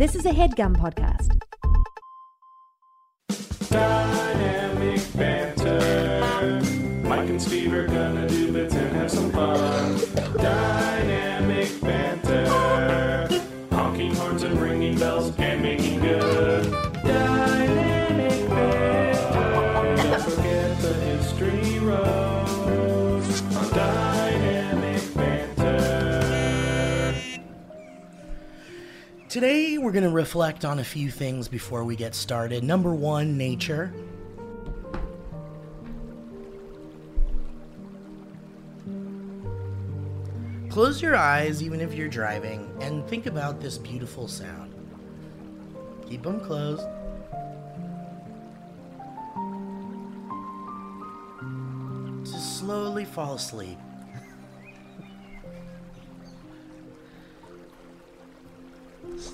This is a headgum podcast. Dynamic banter. Mike and Steve are gonna do bits and have some fun. We're going to reflect on a few things before we get started. Number one, nature. Close your eyes, even if you're driving, and think about this beautiful sound. Keep them closed. Just slowly fall asleep.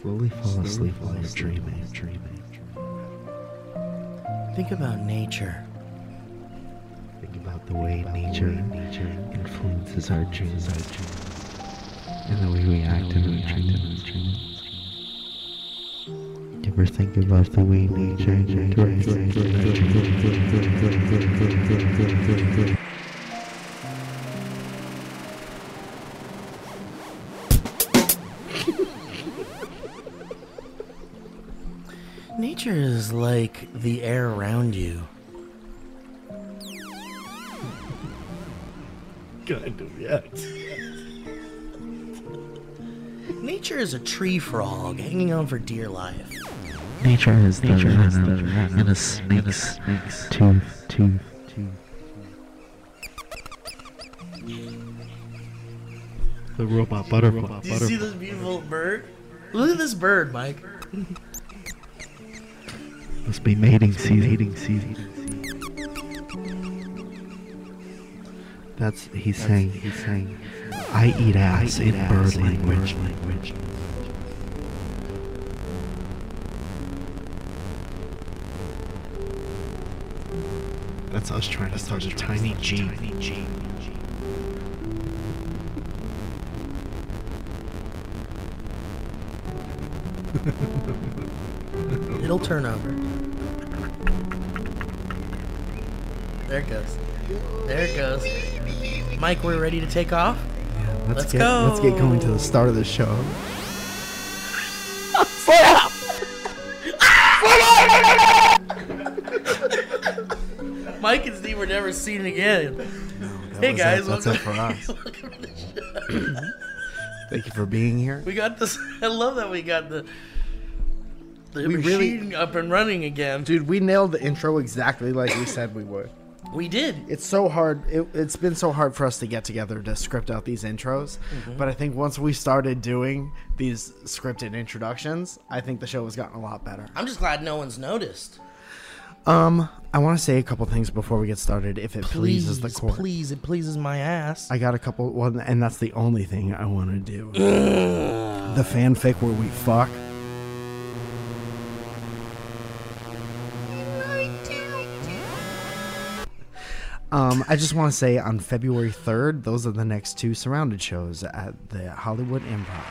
Slowly fall asleep while you're dreaming, dreaming. Think about nature. Think about the way nature, nature influences our dreams, our dreams, and the way we act in our dreams. You ever think about the way nature interacts with our dreams? Is like the air around you. Kind of, yes. Nature is a tree frog hanging on for dear life. Nature is the venom in a snake's tooth, tooth, tooth. The robot butterfly. Do you see this beautiful bird? Look at this bird, Mike. Must be mating season. Mating season. That's he's saying. He's saying. I eat ass in bird language. language. That's us trying to start a tiny G. It'll turn over. There it goes. There it goes. Mike, we're ready to take off? Let's, Let's get go. let's get going to the start of the show. Mike and Steve were never seen again. hey was guys, it. That's welcome, it for us. welcome to the show. Thank you for being here. We got this. I love that we got the the We really- machine up and running again. Dude, we nailed the intro exactly like we said we would. We did. It's so hard. It, it's been so hard for us to get together to script out these intros. Mm-hmm. But I think once we started doing these scripted introductions, I think the show has gotten a lot better. I'm just glad no one's noticed. Um, I want to say a couple things before we get started, if it Please, pleases the court. please, it pleases my ass. I got a couple, well, and that's the only thing I want to do. the fanfic where we fuck. Um, I just want to say on February 3rd, those are the next two surrounded shows at the Hollywood Improv.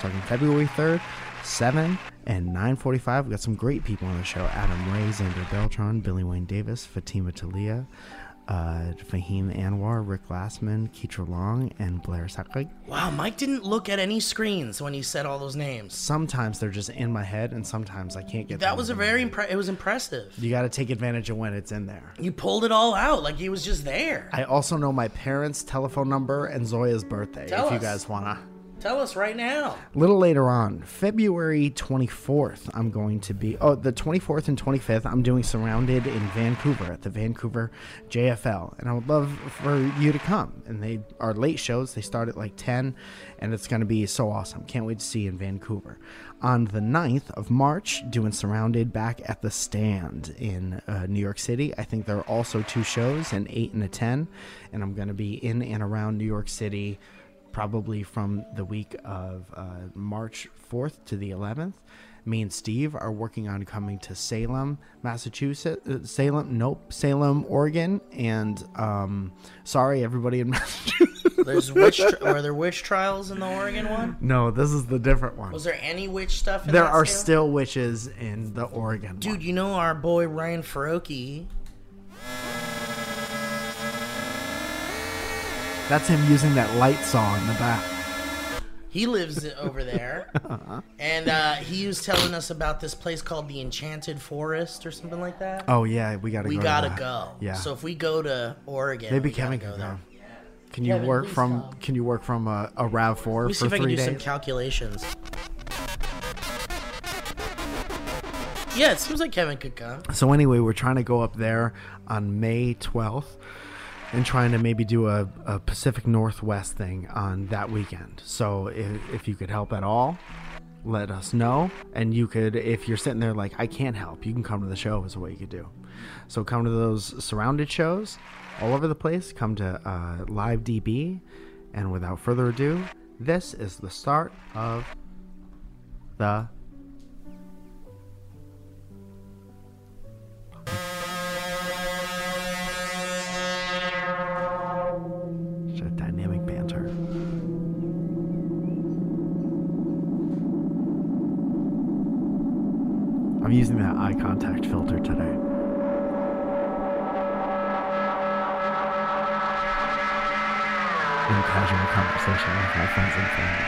Talking February 3rd, 7 and 9.45. We got some great people on the show. Adam Ray, Xander Beltran, Billy Wayne Davis, Fatima Talia, uh, Fahim Anwar, Rick Glassman, Keitra Long, and Blair Saklik. Wow, Mike didn't look at any screens when he said all those names. Sometimes they're just in my head, and sometimes I can't get That them was a very impre- it was impressive. You got to take advantage of when it's in there. You pulled it all out like he was just there. I also know my parents' telephone number and Zoya's birthday. Tell if you guys wanna. Tell us right now. A little later on, February 24th, I'm going to be. Oh, the 24th and 25th, I'm doing Surrounded in Vancouver at the Vancouver JFL. And I would love for you to come. And they are late shows. They start at like 10, and it's going to be so awesome. Can't wait to see you in Vancouver. On the 9th of March, doing Surrounded back at the Stand in uh, New York City. I think there are also two shows, an 8 and a 10. And I'm going to be in and around New York City probably from the week of uh, March 4th to the 11th. Me and Steve are working on coming to Salem, Massachusetts. Uh, Salem, nope, Salem, Oregon. And um, sorry, everybody in Massachusetts. There's witch. Tri- were there witch trials in the Oregon one? no, this is the different one. Was there any witch stuff? In There are sale? still witches in the Oregon one. Dude, you know our boy Ryan Faroki. That's him using that light saw in the back. He lives over there, and uh, he was telling us about this place called the Enchanted Forest or something like that. Oh yeah, we gotta we go. to gotta go. Yeah. So if we go to Oregon, Maybe Kevin go can there. go. Can you Kevin, work from? come. Can you work from a, a Rav Four Let me for see if I can do some calculations. Yeah, it seems like Kevin could come. So anyway, we're trying to go up there on May 12th and trying to maybe do a, a Pacific Northwest thing on that weekend. So if, if you could help at all, let us know. And you could, if you're sitting there like, I can't help, you can come to the show is what you could do. So come to those surrounded shows all over the place. Come to uh, Live DB. And without further ado, this is the start of the I'm using that eye contact filter today. In casual conversation with my friends and family.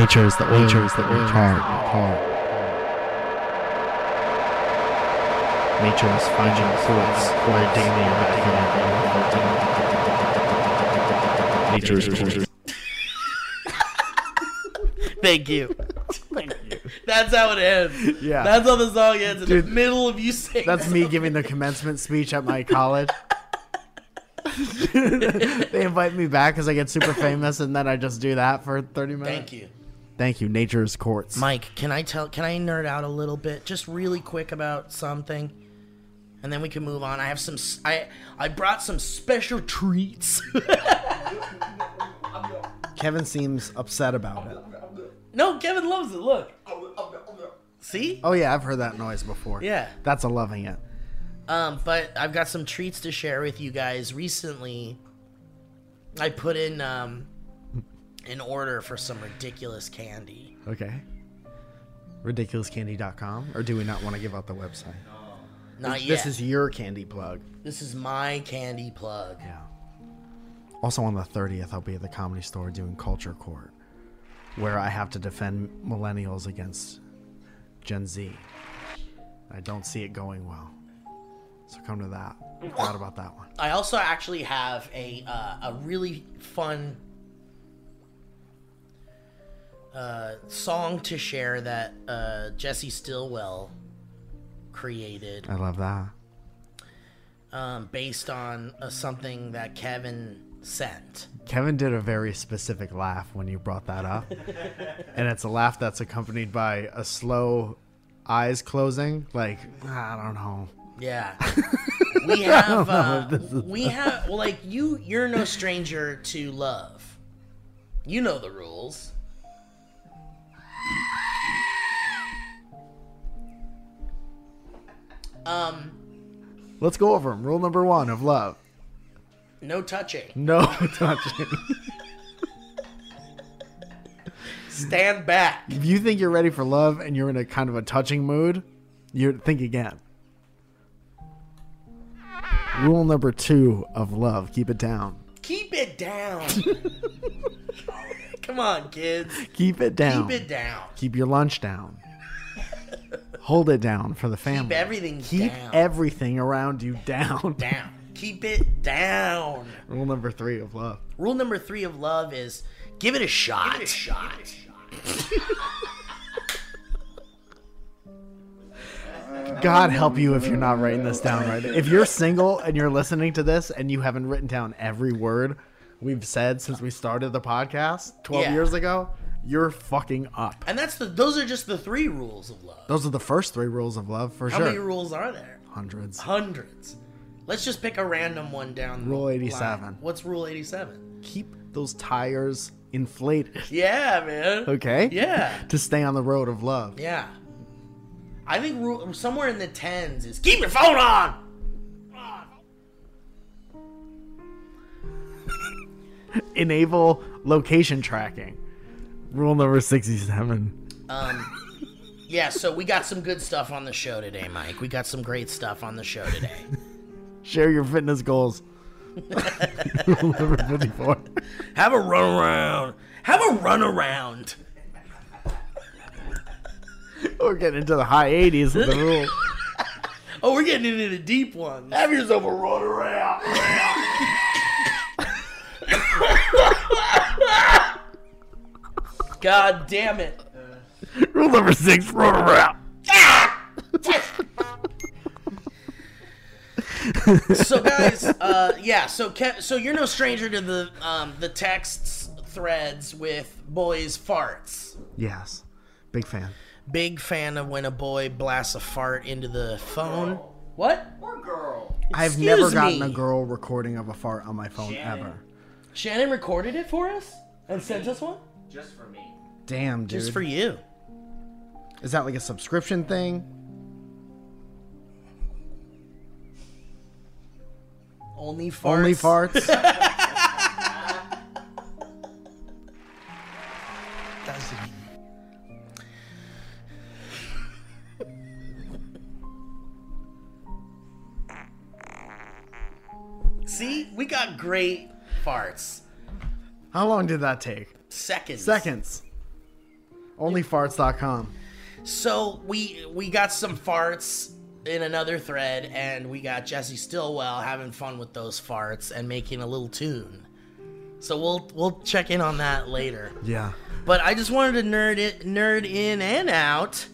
Nature is the oil. Nature is the oil. Heart. Heart. Nature is finding quartz where dignity Nature is quartz. Thank you. Thank you. That's how it ends. Yeah. That's how the song ends in Dude, the middle of you saying. That's me giving the commencement speech at my college. they invite me back because I get super famous, and then I just do that for 30 minutes. Thank you. Thank you. Nature's Courts. Mike, can I tell? Can I nerd out a little bit, just really quick about something, and then we can move on. I have some. I I brought some special treats. Kevin seems upset about it. no, Kevin loves it. Look. See? Oh yeah, I've heard that noise before. Yeah. That's a loving it. Um, but I've got some treats to share with you guys. Recently, I put in um an order for some ridiculous candy. Okay. Ridiculouscandy.com, or do we not want to give out the website? Not yet. This is your candy plug. this is my candy plug. Yeah. Also on the 30th, I'll be at the comedy store doing Culture Court, where I have to defend millennials against Gen Z. I don't see it going well. So come to that. Thought about that one. I also actually have a uh, a really fun uh, song to share that uh, Jesse Stillwell created, I love that. um, based on uh, something that Kevin sent. Kevin did a very specific laugh when you brought that up. and it's a laugh that's accompanied by a slow eyes closing, like, I don't know. Yeah, we have uh, we have well, like you you're no stranger to love. You know the rules. Um, Let's go over them. Rule number one of love no touching. no touching. Stand back. if you think you're ready for love and you're in a kind of a touching mood, you think again. Rule number two of love keep it down. Keep it down. Come on, kids. Keep it down. Keep it down. Keep your lunch down. Hold it down for the family. Keep everything Keep down. everything around you down. down. Keep it down. Rule number three of love. Rule number three of love is give it a shot. Give it a shot. God help you if you're not writing this down right. Now. If you're single and you're listening to this and you haven't written down every word we've said since we started the podcast 12 Yeah. years ago, you're fucking up. And that's the those are just the three rules of love. Those are the first three rules of love for How sure. How many rules are there? Hundreds. Hundreds. Let's just pick a random one down. the Rule 87. What's rule 87? Keep those tires inflated. Yeah, man. Okay. Yeah. To stay on the road of love. Yeah. I think rule, somewhere in the tens is keep your phone on. Enable location tracking. Rule number sixty-seven. Um, yeah, so we got some good stuff on the show today, Mike. We got some great stuff on the show today. Share your fitness goals. Rule number fifty-four. Have a run around. Have a run around. We're getting into the high 80s with the rule. Oh, we're getting into the deep ones. Have yourself a run around. God damn it. Rule number six, run around. so guys, uh, yeah. So Kev, so you're no stranger to the um, the texts threads with boys farts. Yes. Big fan. Big fan of when a boy blasts a fart into the phone. What? Or girl. I've Excuse never gotten a girl recording of a fart on my phone Shannon. ever. Shannon recorded it for us and sent us one Just for me. Damn, dude. just for you. Is that like a subscription thing? Only farts. Only farts? See, we got great farts. How long did that take? Seconds. Seconds. Onlyfarts.com. So we we got some farts in another thread, and we got Jesse Stillwell having fun with those farts and making a little tune. So we'll we'll check in on that later. Yeah. But I just wanted to nerd it, nerd in and out.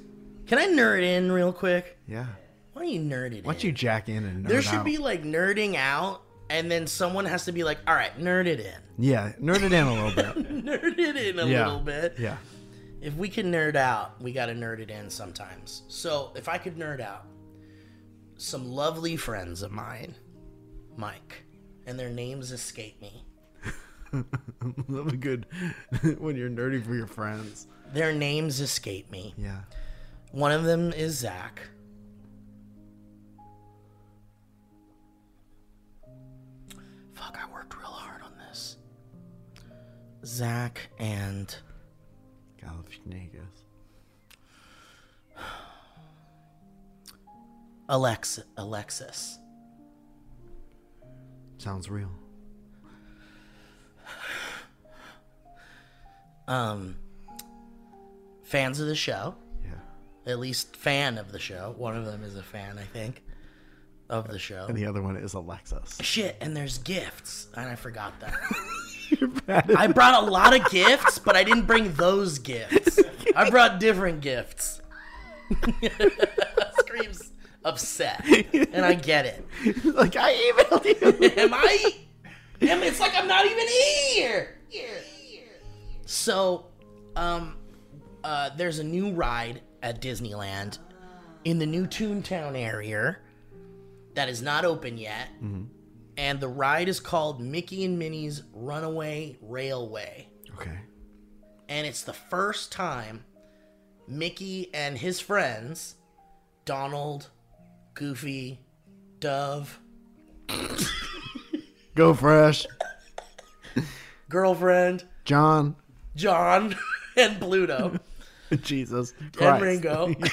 Can I nerd in real quick? Yeah. Why don't you nerd it Why don't you jack in and nerd out? there should out? be like nerding out, and then someone has to be like, "All right, nerd it in, Yeah, nerd it in a little bit. nerd it in a Yeah. little bit." Yeah. if we can nerd out, we got to nerd it in sometimes. So if I could nerd out, some lovely friends of mine, Mike, and their names escape me. That'll be good when you're nerdy for your friends. Their names escape me. Yeah. One of them is Zach. Zach and Galifianakis. Alex Alexis. Sounds real. Um, fans of the show. Yeah. at least fan of the show. One of them is a fan, I think, of the show. And the other one is Alexis. Shit, and there's gifts, and I forgot that. I brought a lot of gifts, but I didn't bring those gifts. I brought different gifts. Screams upset, and I get it. like I emailed you. Am I? Am it's like I'm not even here. So, um, uh, there's a new ride at Disneyland in the new Toontown area that is not open yet, and the ride is called Mickey and Minnie's Runaway Railway, okay. and it's the first time Mickey and his friends, Donald, Goofy, Dove, Go fresh. girlfriend, John. John, and Pluto. Jesus. and Ringo.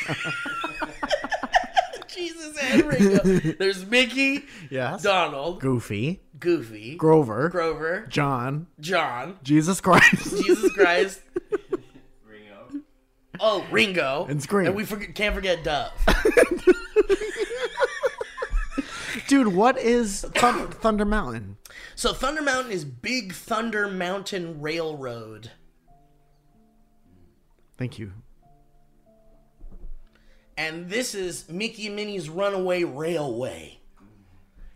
Jesus and Ringo. There's Mickey, Yes. Donald, Goofy. Goofy, Grover. Grover, John. John, Jesus Christ. Jesus Christ. Ringo. Oh, Ringo. And Scream. And we forget, can't forget Dove. Dude, what is Thun- Thunder Mountain? So Thunder Mountain is Big Thunder Mountain Railroad. Thank you. And this is Mickey and Minnie's Runaway Railway.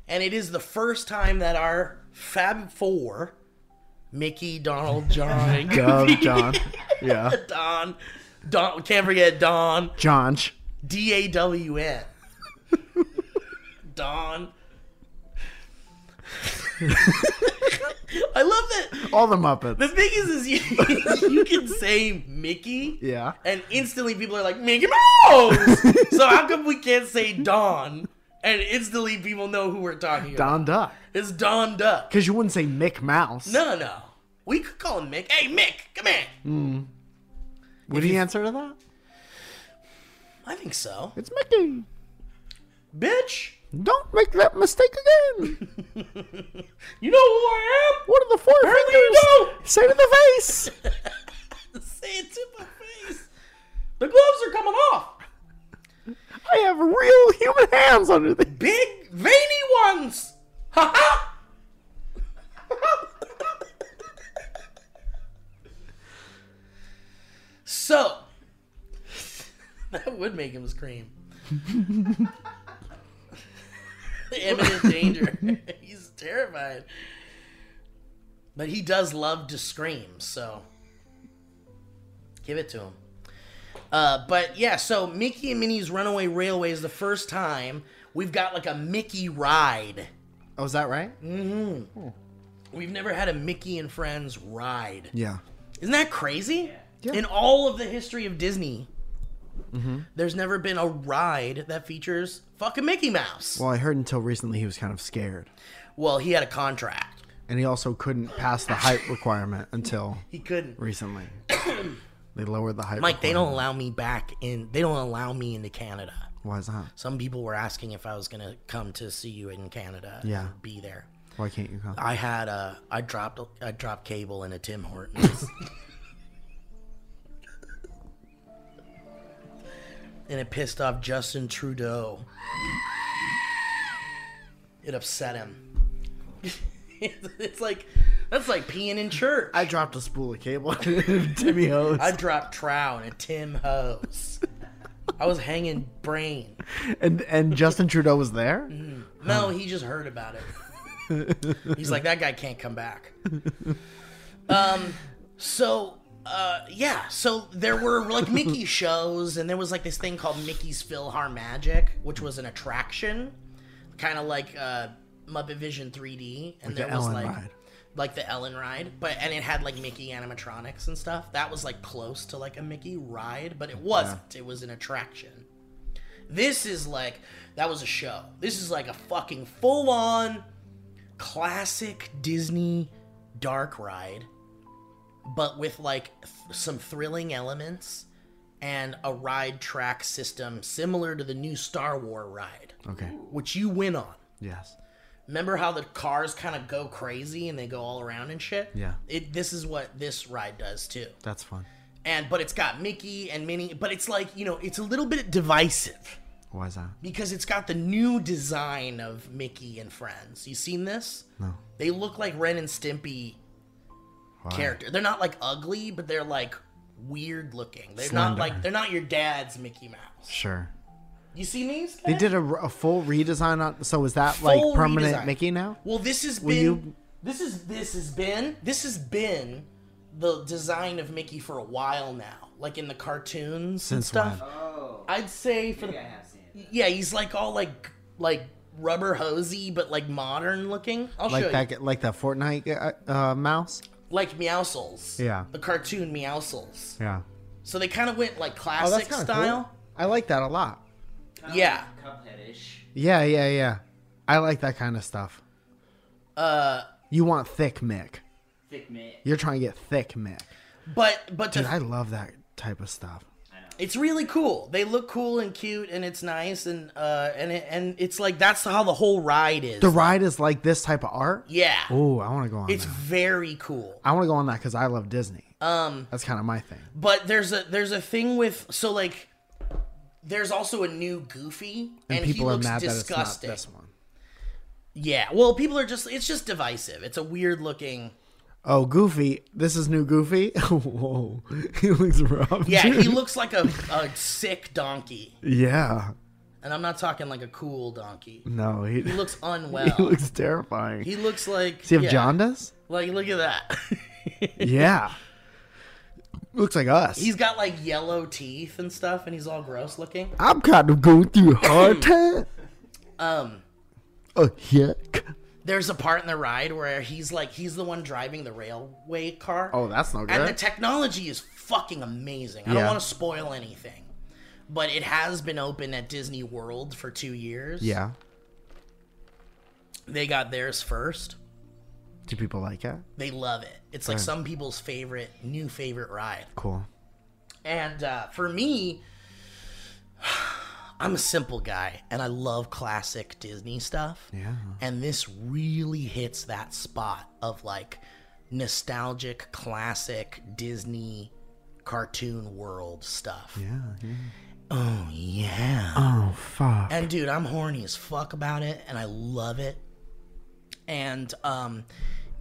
And it is the first time that our Fab Four Mickey, Donald, John, and Gov, Goofy. John. Yeah. Don. Don. Can't forget Don. John. D A W N. Don. I love that. All the Muppets. The thing is, is you, you can say Mickey, Yeah. and instantly people are like Mickey Mouse. so how come we can't say Don, and instantly people know who we're talking about? Don Duck. It's Don Duck. Because you wouldn't say Mick Mouse. No, no, we could call him Mick. Hey, Mick, come here. Hmm. Would he answer to that? I think so, It's Mickey. bitch. Don't make that mistake again. You know who I am. What are the four Apparently fingers? you don't. Say to the face. Say it to my face. The gloves are coming off. I have real human hands under the. Big, veiny ones. Ha ha. so, that would make him scream. Imminent danger. He's terrified. But he does love to scream, so give it to him. Uh, but yeah, so Mickey and Minnie's Runaway Railway is the first time we've got like a Mickey ride. Oh, is that right? Mm-hmm. We've never had a Mickey and Friends ride. Yeah. Isn't that crazy? Yeah. In all of the history of Disney, Mm-hmm. there's never been a ride that features fucking Mickey Mouse. Well, I heard until recently he was kind of scared. Well, he had a contract. And he also couldn't pass the height requirement until He couldn't. recently. they lowered the height Mike, they don't allow me back in. They don't allow me into Canada. Why is that? Some people were asking if I was gonna come to see you in Canada. and Yeah. be there. Why can't you come? I had a. I dropped. I dropped cable in a Tim Hortons. and it pissed off Justin Trudeau. It upset him. it's like that's like peeing in church. I dropped a spool of cable. Timmy Hose. I dropped trow and a Tim hose. I was hanging brain. And and Justin Trudeau was there. No, he just heard about it. He's like, that guy can't come back. Um, so, uh, yeah, so there were like Mickey shows, and there was like this thing called Mickey's PhilharMagic, which was an attraction, kind of like uh, Muppet Vision 3D, and the there was Ellen like. ride. Like the Ellen ride, but and it had like Mickey animatronics and stuff. That was like close to like a Mickey ride, but it wasn't. It was an attraction. This is like that was a show. This is like a fucking full on classic Disney dark ride, but with like th- some thrilling elements and a ride track system similar to the new Star Wars ride, Okay. which you win on. Yes. Remember how the cars kind of go crazy and they go all around and shit? Yeah. It this is what this ride does too. That's fun. And but it's got Mickey and Minnie, but it's like, you know, it's a little bit divisive Why is that? because it's got the new design of Mickey and friends. You seen this? No. They look like Ren and Stimpy Why? character. They're not like ugly, but they're like weird looking. They're Slender. not like they're not your dad's Mickey Mouse. Sure. You seen these? They did a, a full redesign on. So is that like permanent redesign. Mickey now? Well, this has Will been you- this is this has been this has been the design of Mickey for a while now, like in the cartoons and Since stuff. when? Oh. I'd say for maybe the I have seen it. yeah, he's like all like like rubber hosey, but like modern looking. I'll show Like you. that, like that Fortnite uh, uh, mouse. Like Meowscles. Yeah. The cartoon Meowscles. Yeah. So they kind of went like Oh, classic that's style. cool. I like that a lot. Kinda Yeah. like Cuphead-ish. Yeah, yeah, yeah. I like that kind of stuff. Uh, You want thick Mick. Thick Mick. You're trying to get thick Mick. but but the Dude, I love that type of stuff. It's really cool. They look cool and cute, and it's nice, and uh, and it, and it's like that's how the whole ride is. The ride is like this type of art. yeah, Oh, I want to go on it's that. very cool. I want to go on that because I love Disney. Um, That's kind of my thing. but there's a there's a thing with so like there's also a new Goofy, And, and, people he are looks mad disgusting. that it's not this one. Yeah, well, people are just it's just divisive. It's a weird looking. Oh, Goofy. This is new Goofy. Whoa. He looks rough. Yeah, he looks like a, a sick donkey, Yeah. and I'm not talking like a cool donkey. No, he, He looks unwell. he looks terrifying. He looks like Does he have yeah. jaundice? Like, look at that. Yeah. Looks like us. he's got like yellow teeth and stuff, and he's all gross looking. I'm kind of going through a hard time. Um, Oh, yuck. There's a part in the ride where he's like, he's the one driving the railway car. Oh, that's not good. And the technology is fucking amazing. I don't want to spoil anything. But it has been open at Disney World for two years. yeah. They got theirs first. Do people like it? They love it. It's like some people's favorite, new favorite ride. Cool. And uh, for me, I'm a simple guy and I love classic Disney stuff. Yeah. And this really hits that spot of like nostalgic, classic Disney cartoon world stuff. Yeah. yeah. Oh, yeah. Oh, fuck. And dude, I'm horny as fuck about it, and I love it. And um,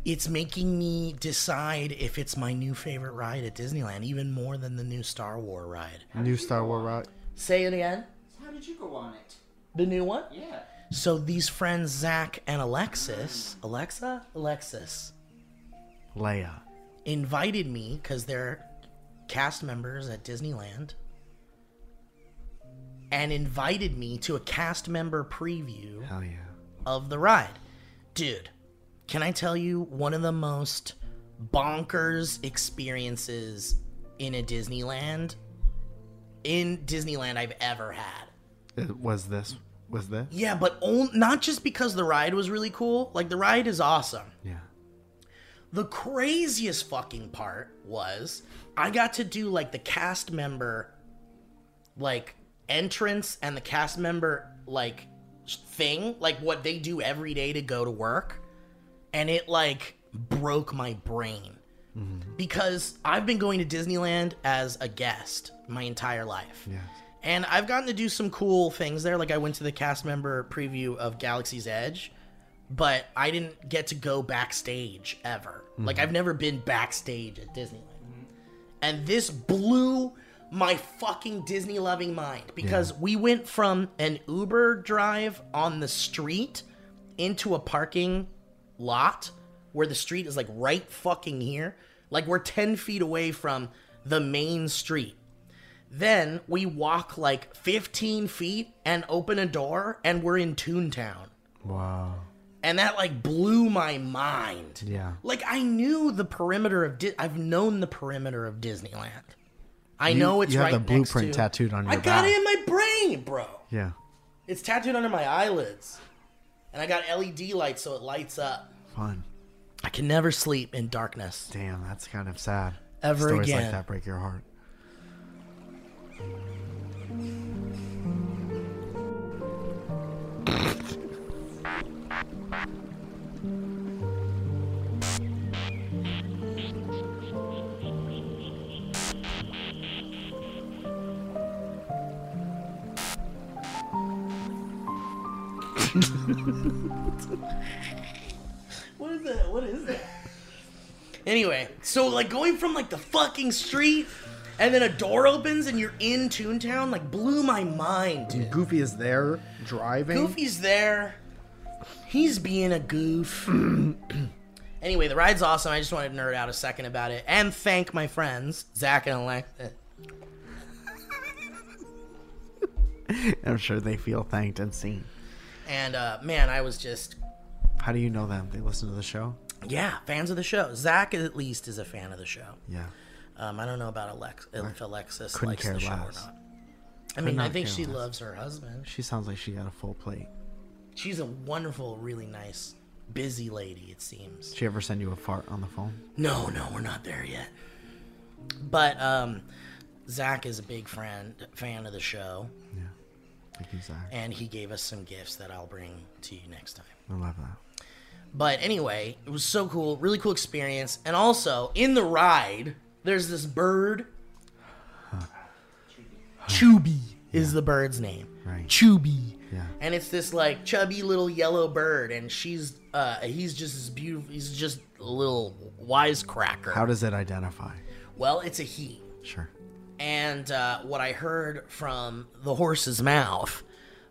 it's making me decide if it's my new favorite ride at Disneyland, even more than the new Star Wars ride. New Star Wars ride. Say it again. How did you go on it? The new one. Yeah. So these friends, Zach and Alexis, hmm. Alexa, Alexis, Leia. invited me because they're cast members at Disneyland, and invited me to a cast member preview Hell yeah. of the ride. Dude, can I tell you one of the most bonkers experiences in a Disneyland in Disneyland I've ever had. It was this? Was this? Yeah, but on, not just because the ride was really cool. Like the ride is awesome. Yeah. The craziest fucking part was I got to do like the cast member like entrance and the cast member like thing, like what they do every day to go to work. And it like broke my brain. Mm-hmm. Because I've been going to Disneyland as a guest my entire life. Yes. And I've gotten to do some cool things there. Like I went to the cast member preview of Galaxy's Edge, but I didn't get to go backstage ever. Like mm-hmm. I've never been backstage at Disneyland. And this blew my fucking Disney loving mind because we went from an Uber drive on the street into a parking lot where the street is like right fucking here. Like we're 10 feet away from the main street. Then we walk like 15 feet and open a door and we're in Toontown. Wow. And that like blew my mind. Yeah. Like I knew the perimeter of Di- I've known the perimeter of Disneyland. I know it's you have right the blueprint to- tattooed on your I got back. it in my brain, bro. Yeah. It's tattooed under my eyelids. And I got LED lights so it lights up. Fun. I can never sleep in darkness. Damn, that's kind of sad. Ever Stories again. like that break your heart. What is that? What is that? Anyway, so like going from like the fucking street and then a door opens and you're in Toontown like blew my mind, dude. Goofy is there driving. Goofy's there. He's being a goof. anyway, the ride's awesome. I just wanted to nerd out a second about it and thank my friends, Zach and Alexa. I'm sure they feel thanked and seen. And uh, man, I was just How do you know them? They listen to the show? yeah, fans of the show. Zach at least is a fan of the show. Yeah. Um, I don't know about Alex if Alexis Couldn't likes care the show less. or not. I mean, I think care she less. loves her husband. She sounds like she got a full plate. She's a wonderful, really nice, busy lady. It seems. She ever send you a fart on the phone? No, no, we're not there yet. But um, Zach is a big friend, fan of the show, Yeah. Zach. and he gave us some gifts that I'll bring to you next time. I love that. But anyway, it was so cool, really cool experience. And also, in the ride, there's this bird. Chubby is the bird's name. Right. Chubby. Yeah. And it's this like chubby little yellow bird, and she's uh he's just this beautiful. He's just a little wisecracker. How does it identify? well, it's a he. Sure. And uh, what I heard from the horse's mouth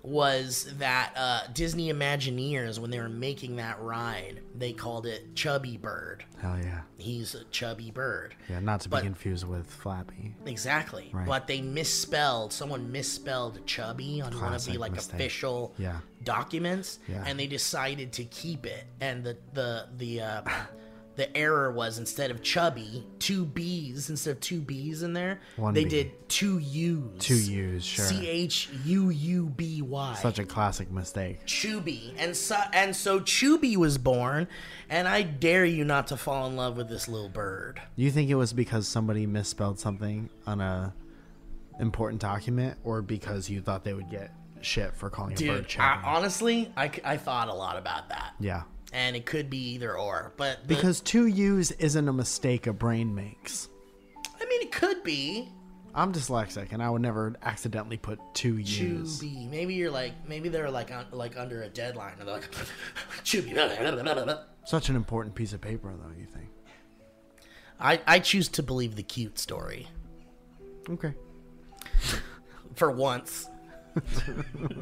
was that uh, Disney Imagineers, when they were making that ride, they called it Chubby Bird. Hell yeah. He's a chubby bird. Yeah, not to But- be confused with Flappy. Exactly. Right. But they misspelled, someone misspelled chubby on one of the Classic like mistake. official Yeah. documents Yeah. and they decided to keep it. And the the the uh the error was instead of chubby, two B's instead of two B's in there, One they B. did two U's. Two U's, sure. C H U U B Y. Such a classic mistake. Chubby. And so and so Chubby was born, and I dare you not to fall in love with this little bird. You think it was because somebody misspelled something on a important document, or because you thought they would get shit for calling a bird Dude, chubby? I, honestly, I, I thought a lot about that. yeah, And it could be either or. But the- because two U's isn't a mistake a brain makes. I mean, it could be I'm dyslexic, and I would never accidentally put two U's. Chubby. Maybe you're like, maybe they're like, un, like under a deadline, and they're like, Chubby. Such an important piece of paper, though. You think? I, I choose to believe the cute story Okay. for once.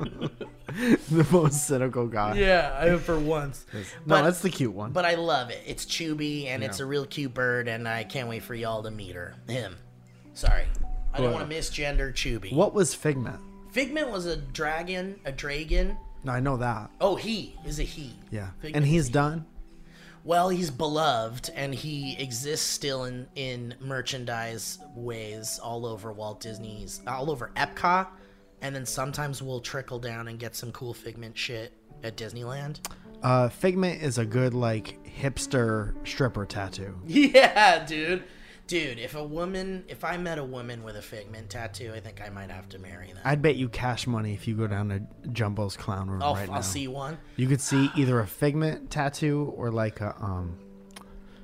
the most cynical guy. Yeah, I for once. No, But- that's the cute one. But I love it. It's Chubby, and it's a real cute bird, and I can't wait for y'all to meet her. Him. Sorry. I don't want to misgender Chubby. what was Figment? Figment was a dragon, a dragon. No, I know that. Oh, he is a he. Yeah, Figment and he's done. Well, he's beloved, and he exists still in in merchandise ways all over Walt Disney's, all over Epcot, and then sometimes we'll trickle down and get some cool Figment shit at Disneyland. Uh, Figment is a good like hipster stripper tattoo. Yeah, dude. Dude, if a woman, if I met a woman with a Figment tattoo, I think I might have to marry them. I'd bet you cash money if you go down to Jumbo's clown room I'll, right I'll now. see one, You could see either a Figment tattoo or like a um.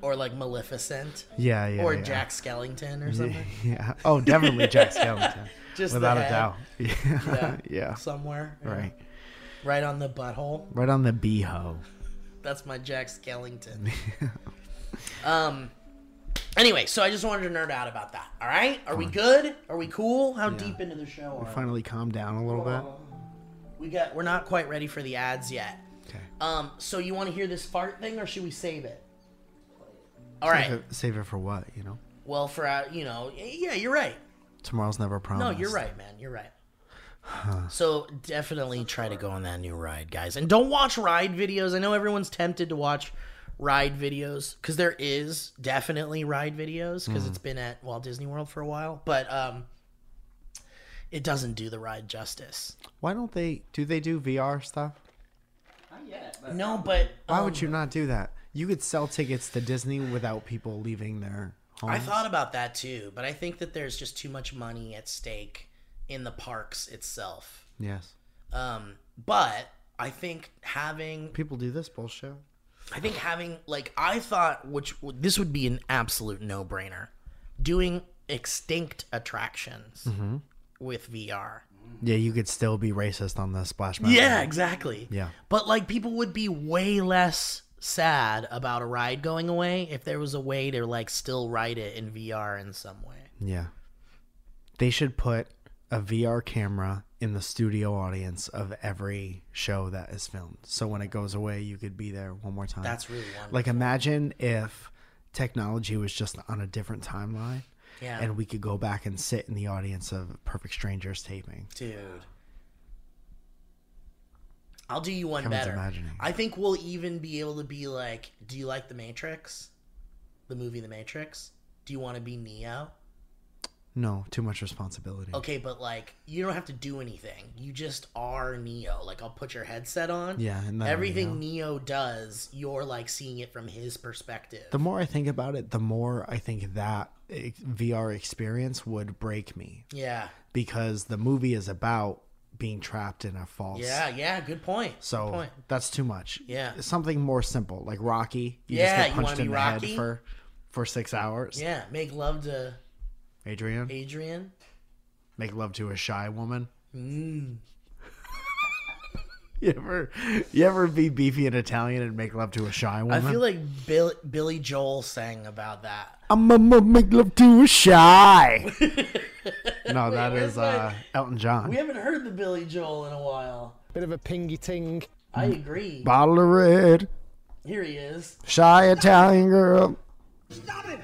or like Maleficent, Yeah, yeah. or yeah. Jack Skellington, or something. Yeah. Oh, definitely Jack Skellington. Just without a doubt. Yeah. Yeah. yeah. Somewhere, yeah. Right. right on the butthole. Right on the beeho. That's my Jack Skellington. um. Anyway, so I just wanted to nerd out about that. All right, are we good? Are we cool? How deep into the show are we? Finally calmed down a little bit. We got. We're not quite ready for the ads yet. Okay. Um. So you want to hear this fart thing, or should we save it? All Save right. it, save it for what? You know, Well, for uh, you know, yeah, you're right. Tomorrow's never promised. No, you're right, man. You're right. So definitely try to go on that new ride, guys, and don't watch ride videos. I know everyone's tempted to watch ride videos because there is definitely ride videos because it's been at Walt Disney World for a while, but um, it doesn't do the ride justice. Why don't they? Do they do VR stuff? Not yet, but No, but Why um, would you not do that? You could sell tickets to Disney without people leaving their homes. I thought about that too, but I think that there's just too much money at stake in the parks itself. Yes. Um, but I think having People do this bullshit. I think having like I thought which this would be an absolute no-brainer. Doing extinct attractions with VR. Yeah, you could still be racist on the Splash Mountain. Yeah, exactly. Yeah. But like people would be way less sad about a ride going away if there was a way to like still ride it in VR in some way. Yeah. They should put a VR camera in the studio audience of every show that is filmed. So when it goes away, you could be there one more time. That's really wonderful. like imagine if technology was just on a different timeline Yeah. and we could go back and sit in the audience of Perfect Strangers taping. Dude. I'll do you one Kevin's better. imagining. I think we'll even be able to be like, do you like The Matrix? The movie The Matrix? Do you want to be Neo? No, too much responsibility. Okay, but like, you don't have to do anything. You just are Neo. Like, I'll put your headset on. Yeah, Everything Neo. Does, you're like seeing it from his perspective. The more I think about it, the more I think that VR experience would break me yeah. because the movie is about being trapped in a false. Yeah, yeah, good point. So good point. that's too much. Yeah. Something more simple, like Rocky. You Yeah, just you get punched be in the Rocky? head for for six hours. Yeah, make love to Adrian, Adrian. make love to a shy woman. Mm. You ever, you ever be beefy and Italian and make love to a shy woman? I feel like Bill, Billy Joel sang about that. I'm gonna make love to a shy. No, Wait, that where's is my- uh, Elton John. We haven't heard the Billy Joel in a while. Bit of a pingy ting. I agree. Bottle of red, Here he is. shy Italian girl. Stop it!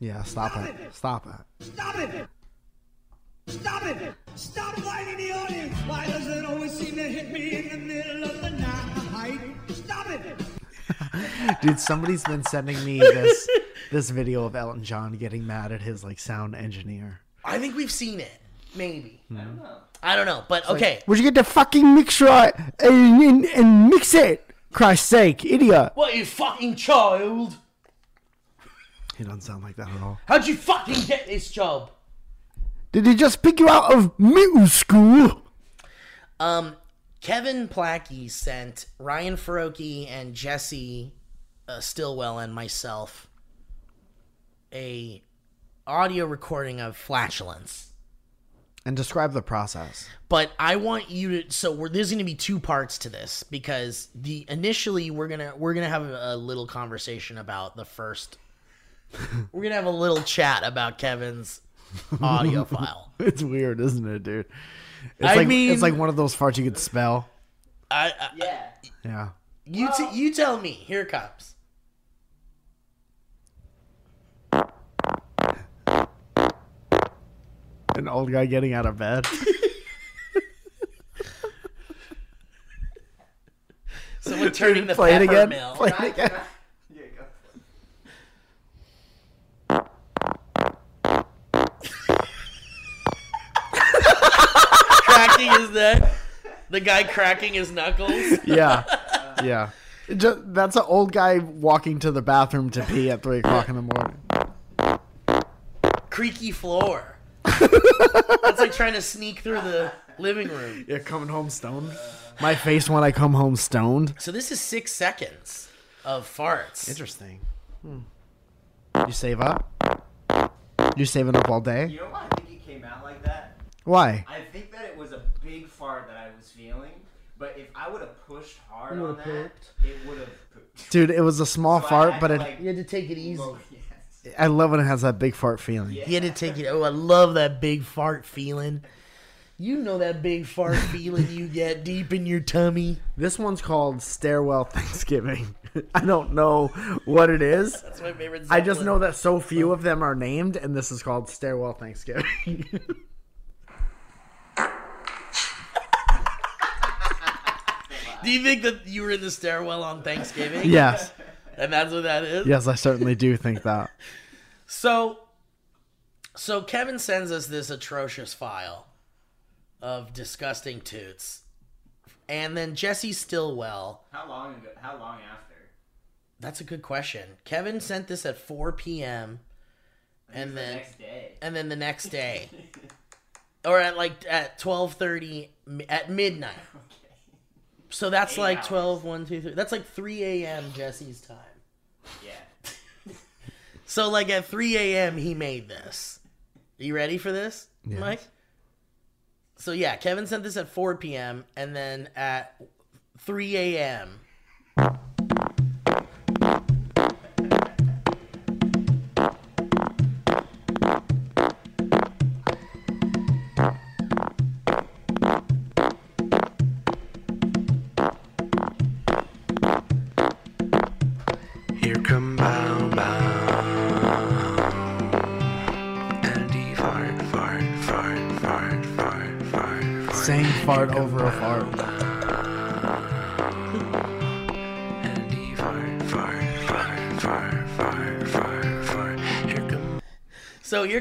Yeah, stop, it. Stop it. Stop it! Stop it! Stop whining the audience! Why does it always seem to hit me in the middle of the night? Stop it! Dude, somebody's been sending me this this video of Elton John getting mad at his like sound engineer. I think we've seen it. Maybe. Hmm. I don't know. I don't know. But okay. Would you get the fucking mix right and, and, and mix it? Christ's sake, idiot! What, you fucking child? He doesn't sound like that at all. How'd you fucking get this job? Did he just pick you out of middle school? Um, Kevin Plackey sent Ryan Faroki and Jesse uh, Stillwell and myself a audio recording of flatulence. And describe the process. But I want you to. So we're, there's going to be two parts to this because the initially we're gonna we're gonna have a, a little conversation about the first. we're gonna have a little chat about Kevin's audio file. It's weird, isn't it, dude? It's I like mean- it's like one of those farts you could spell. I, I Yeah. Yeah. you t- you tell me. Here it comes. An old guy getting out of bed. Someone turning the Play it again. mill. Play it again. Cracking that? The guy cracking his knuckles. Yeah. Yeah. It ju- that's an old guy walking to the bathroom to pee at three o'clock in the morning. Creaky floor. That's like trying to sneak through the living room. Yeah, coming home stoned. My face when I come home stoned. So this is six seconds of farts. Interesting. Hmm. You save up? You saving up all day? You know why I think it came out like that? Why? I think that it was a big fart that I was feeling, but if I would have pushed hard on that, it would have pooped. Dude, it was a small So I fart, had but to, it, like, You had to take it easy. go- yes. I love when it has that big fart feeling. Yeah. You had to take it. Oh, I love that big fart feeling. You know that big fart feeling you get deep in your tummy. This one's called Stairwell Thanksgiving. I don't know what it is. That's my favorite. I just know that so few of them are named, and this is called Stairwell Thanksgiving. Do you think that you were in the stairwell on Thanksgiving? yes. And that's what that is? Yes, I certainly do think that. So, so Kevin sends us this atrocious file of disgusting toots, and then Jesse Stillwell. How long ago? How long after? That's a good question. Kevin sent this at 4 p.m. And think the then- next day. and then the next day, or at like at 12:30 mi- at midnight. So that's Eight like hours. 12, 1, 2, 3. That's like 3 a.m. Jesse's time. Yeah. So like at 3 a.m. he made this. Are you ready for this, Yes. Mike? So yeah, Kevin sent this at 4 p.m. and then at 3 a.m.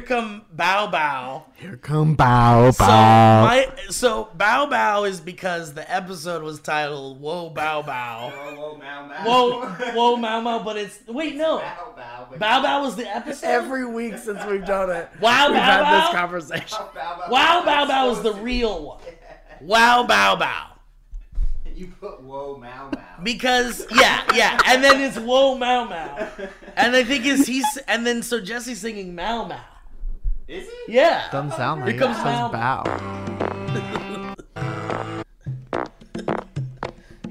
come Bow Bow. Here come Bow So Bow. my so Bow Bow is because the episode was titled Whoa Bow Bow. Whoa, whoa, mow, mow. Whoa, whoa, Mau Mau, but it's wait no. Bow, bow, but- Bow Bow was the episode. Every week since we've done it, Wow, we've Bow had Bow. this conversation. Bow, bow, bow. Wow, Bow It's Bow is the supposed real one. Wow, Bow Bow. You put whoa, mow, mow. Because yeah, yeah, and then it's Whoa Mau Mau, and I think is he's and then so Jesse's singing Mau Mau. Is he? Yeah. Doesn't sound like Here it. comes It Bow. says Bow.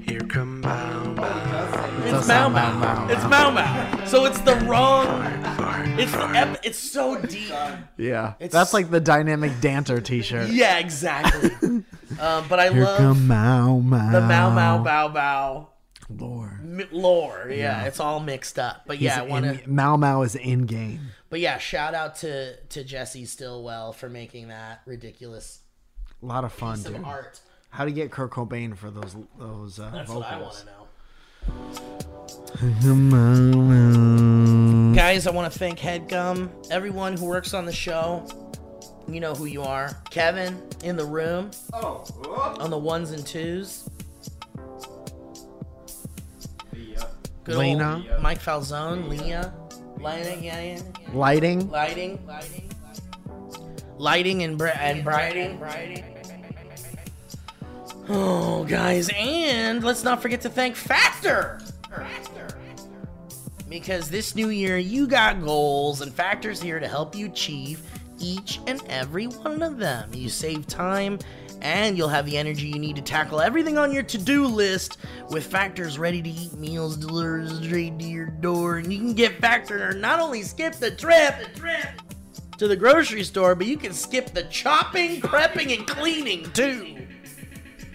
Here come Bow Oh, Bow. he It's does Mau Mau. Mau Mau. It's Mau Mau. So it's the wrong. It's the ep- It's so deep. Yeah, It's- that's like the dynamic dancer T-shirt. Yeah, exactly. um, but I Here love come Mau Mau. the Mau Mau Bow Bow Lore. m- lore. Yeah, it's all mixed up. But yeah, I He's want to. in- Mau Mau is in game. But yeah, shout out to to Jesse Stillwell for making that ridiculous A lot of fun, piece dude. of art. How to get Kurt Cobain for those those uh, That's what I want vocals? to know. Mau Mau. Guys, I want to thank Headgum, everyone who works on the show. You know who you are. Kevin in the room Oh, whoop. on the ones and twos. Good Lena. Mike Falzone, Leah, lighting, yeah, yeah, yeah. Lighting. lighting, lighting, lighting, and bri- and brighting. Oh, guys, and let's not forget to thank Factor. Because this new year, you got goals, and Factor's here to help you achieve each and every one of them. You save time, and you'll have the energy you need to tackle everything on your to do list with Factor's ready to eat meals delivered straight to your door. And you can get Factor to not only skip the trip, the trip to the grocery store, but you can skip the chopping, prepping, and cleaning too.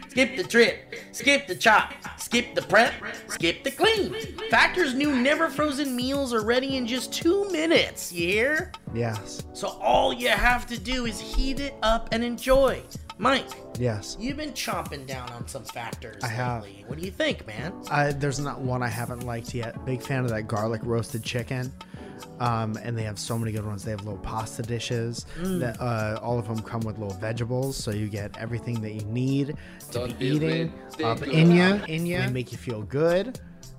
Skip the trip, skip the chop, skip the prep, skip the clean. Factor's new never frozen meals are ready in just two minutes, you hear? Yes. So all you have to do is heat it up and enjoy. Mike, Yes. you've been chomping down on some factors I have. lately. What do you think, man? Uh, there's not one I haven't liked yet. Big fan of that garlic roasted chicken. Um, and they have so many good ones. They have little pasta dishes. Mm. That uh, all of them come with little vegetables, so you get everything that you need to be eating up in you. In you, they make you feel good.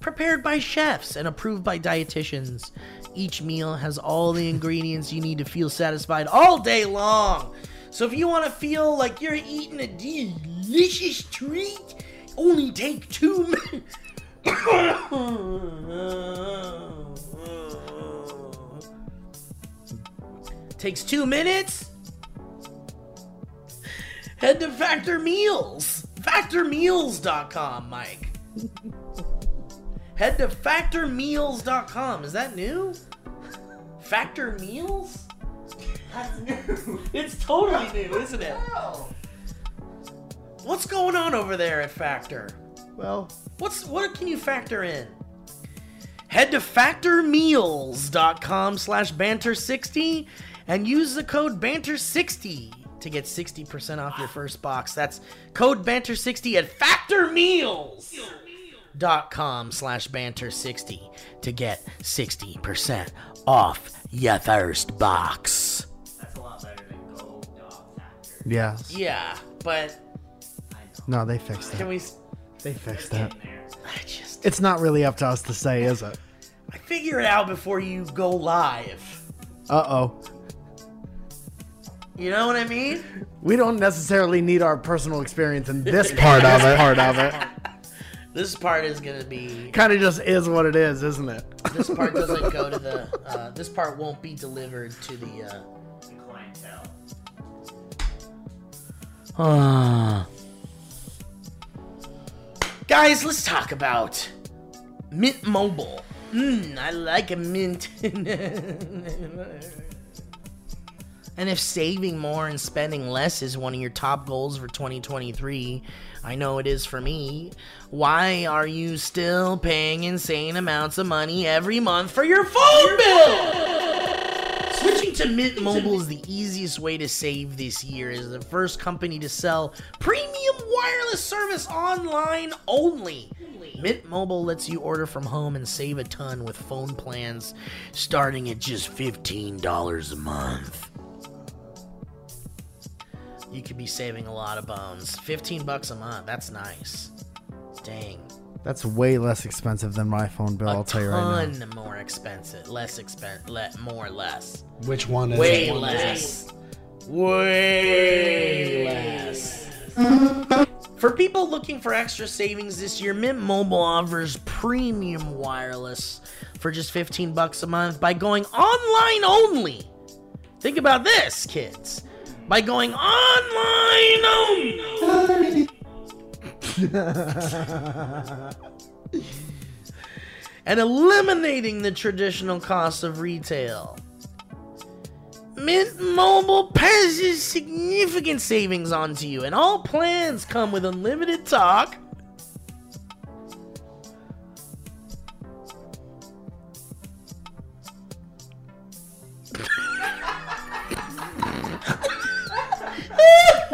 Prepared by chefs and approved by dietitians. Each meal has all the ingredients you need to feel satisfied all day long. So if you want to feel like you're eating a delicious treat, only take two minutes. Takes two minutes. Head to Factor Meals. FactorMeals.com, Mike. Head to factormeals.com. Is that new? Factor Meals? That's new. It's totally new, isn't it? What's going on over there at Factor? Well, What's what can you factor in? Head to factormeals.com slash banter60 and use the code banter60 to get 60% off your first box. That's code banter60 at factormeals.com slash banter60 to get 60% off your first box. That's a lot better than gold Dog Factor. Yeah. Yeah, but I know. No, they fixed it. can it. we They fixed that. Getting there. I just It's not really up to us to say, is it? I figure it out before you go live. Uh oh. You know what I mean? We don't necessarily need our personal experience in this part of it. Part of it. This part is gonna be. Kind of just is what it is, isn't it? This part doesn't go to the. Uh, this part won't be delivered to the. Uh, clientele. Guys, let's talk about Mint Mobile. Mmm, I like a mint. and if saving more and spending less is one of your top goals for 2023, I know it is for me. Why are you still paying insane amounts of money every month for your phone bill? Switching to Mint Mobile is the easiest way to save this year. As the first company to sell premium wireless service online only. Mint Mobile lets you order from home and save a ton with phone plans starting at just $15 a month. You could be saving a lot of bones. 15 bucks a month. That's nice. Dang. That's way less expensive than my phone bill. A I'll tell you right now. ton more expensive. Less expensive. Le- more less. Which one is Way it? less. Way less. For people looking for extra savings this year, Mint Mobile offers premium wireless for just 15 bucks a month by going online only. Think about this, kids. By going online and eliminating the traditional cost of retail. Mint Mobile passes significant savings onto you, and all plans come with unlimited talk.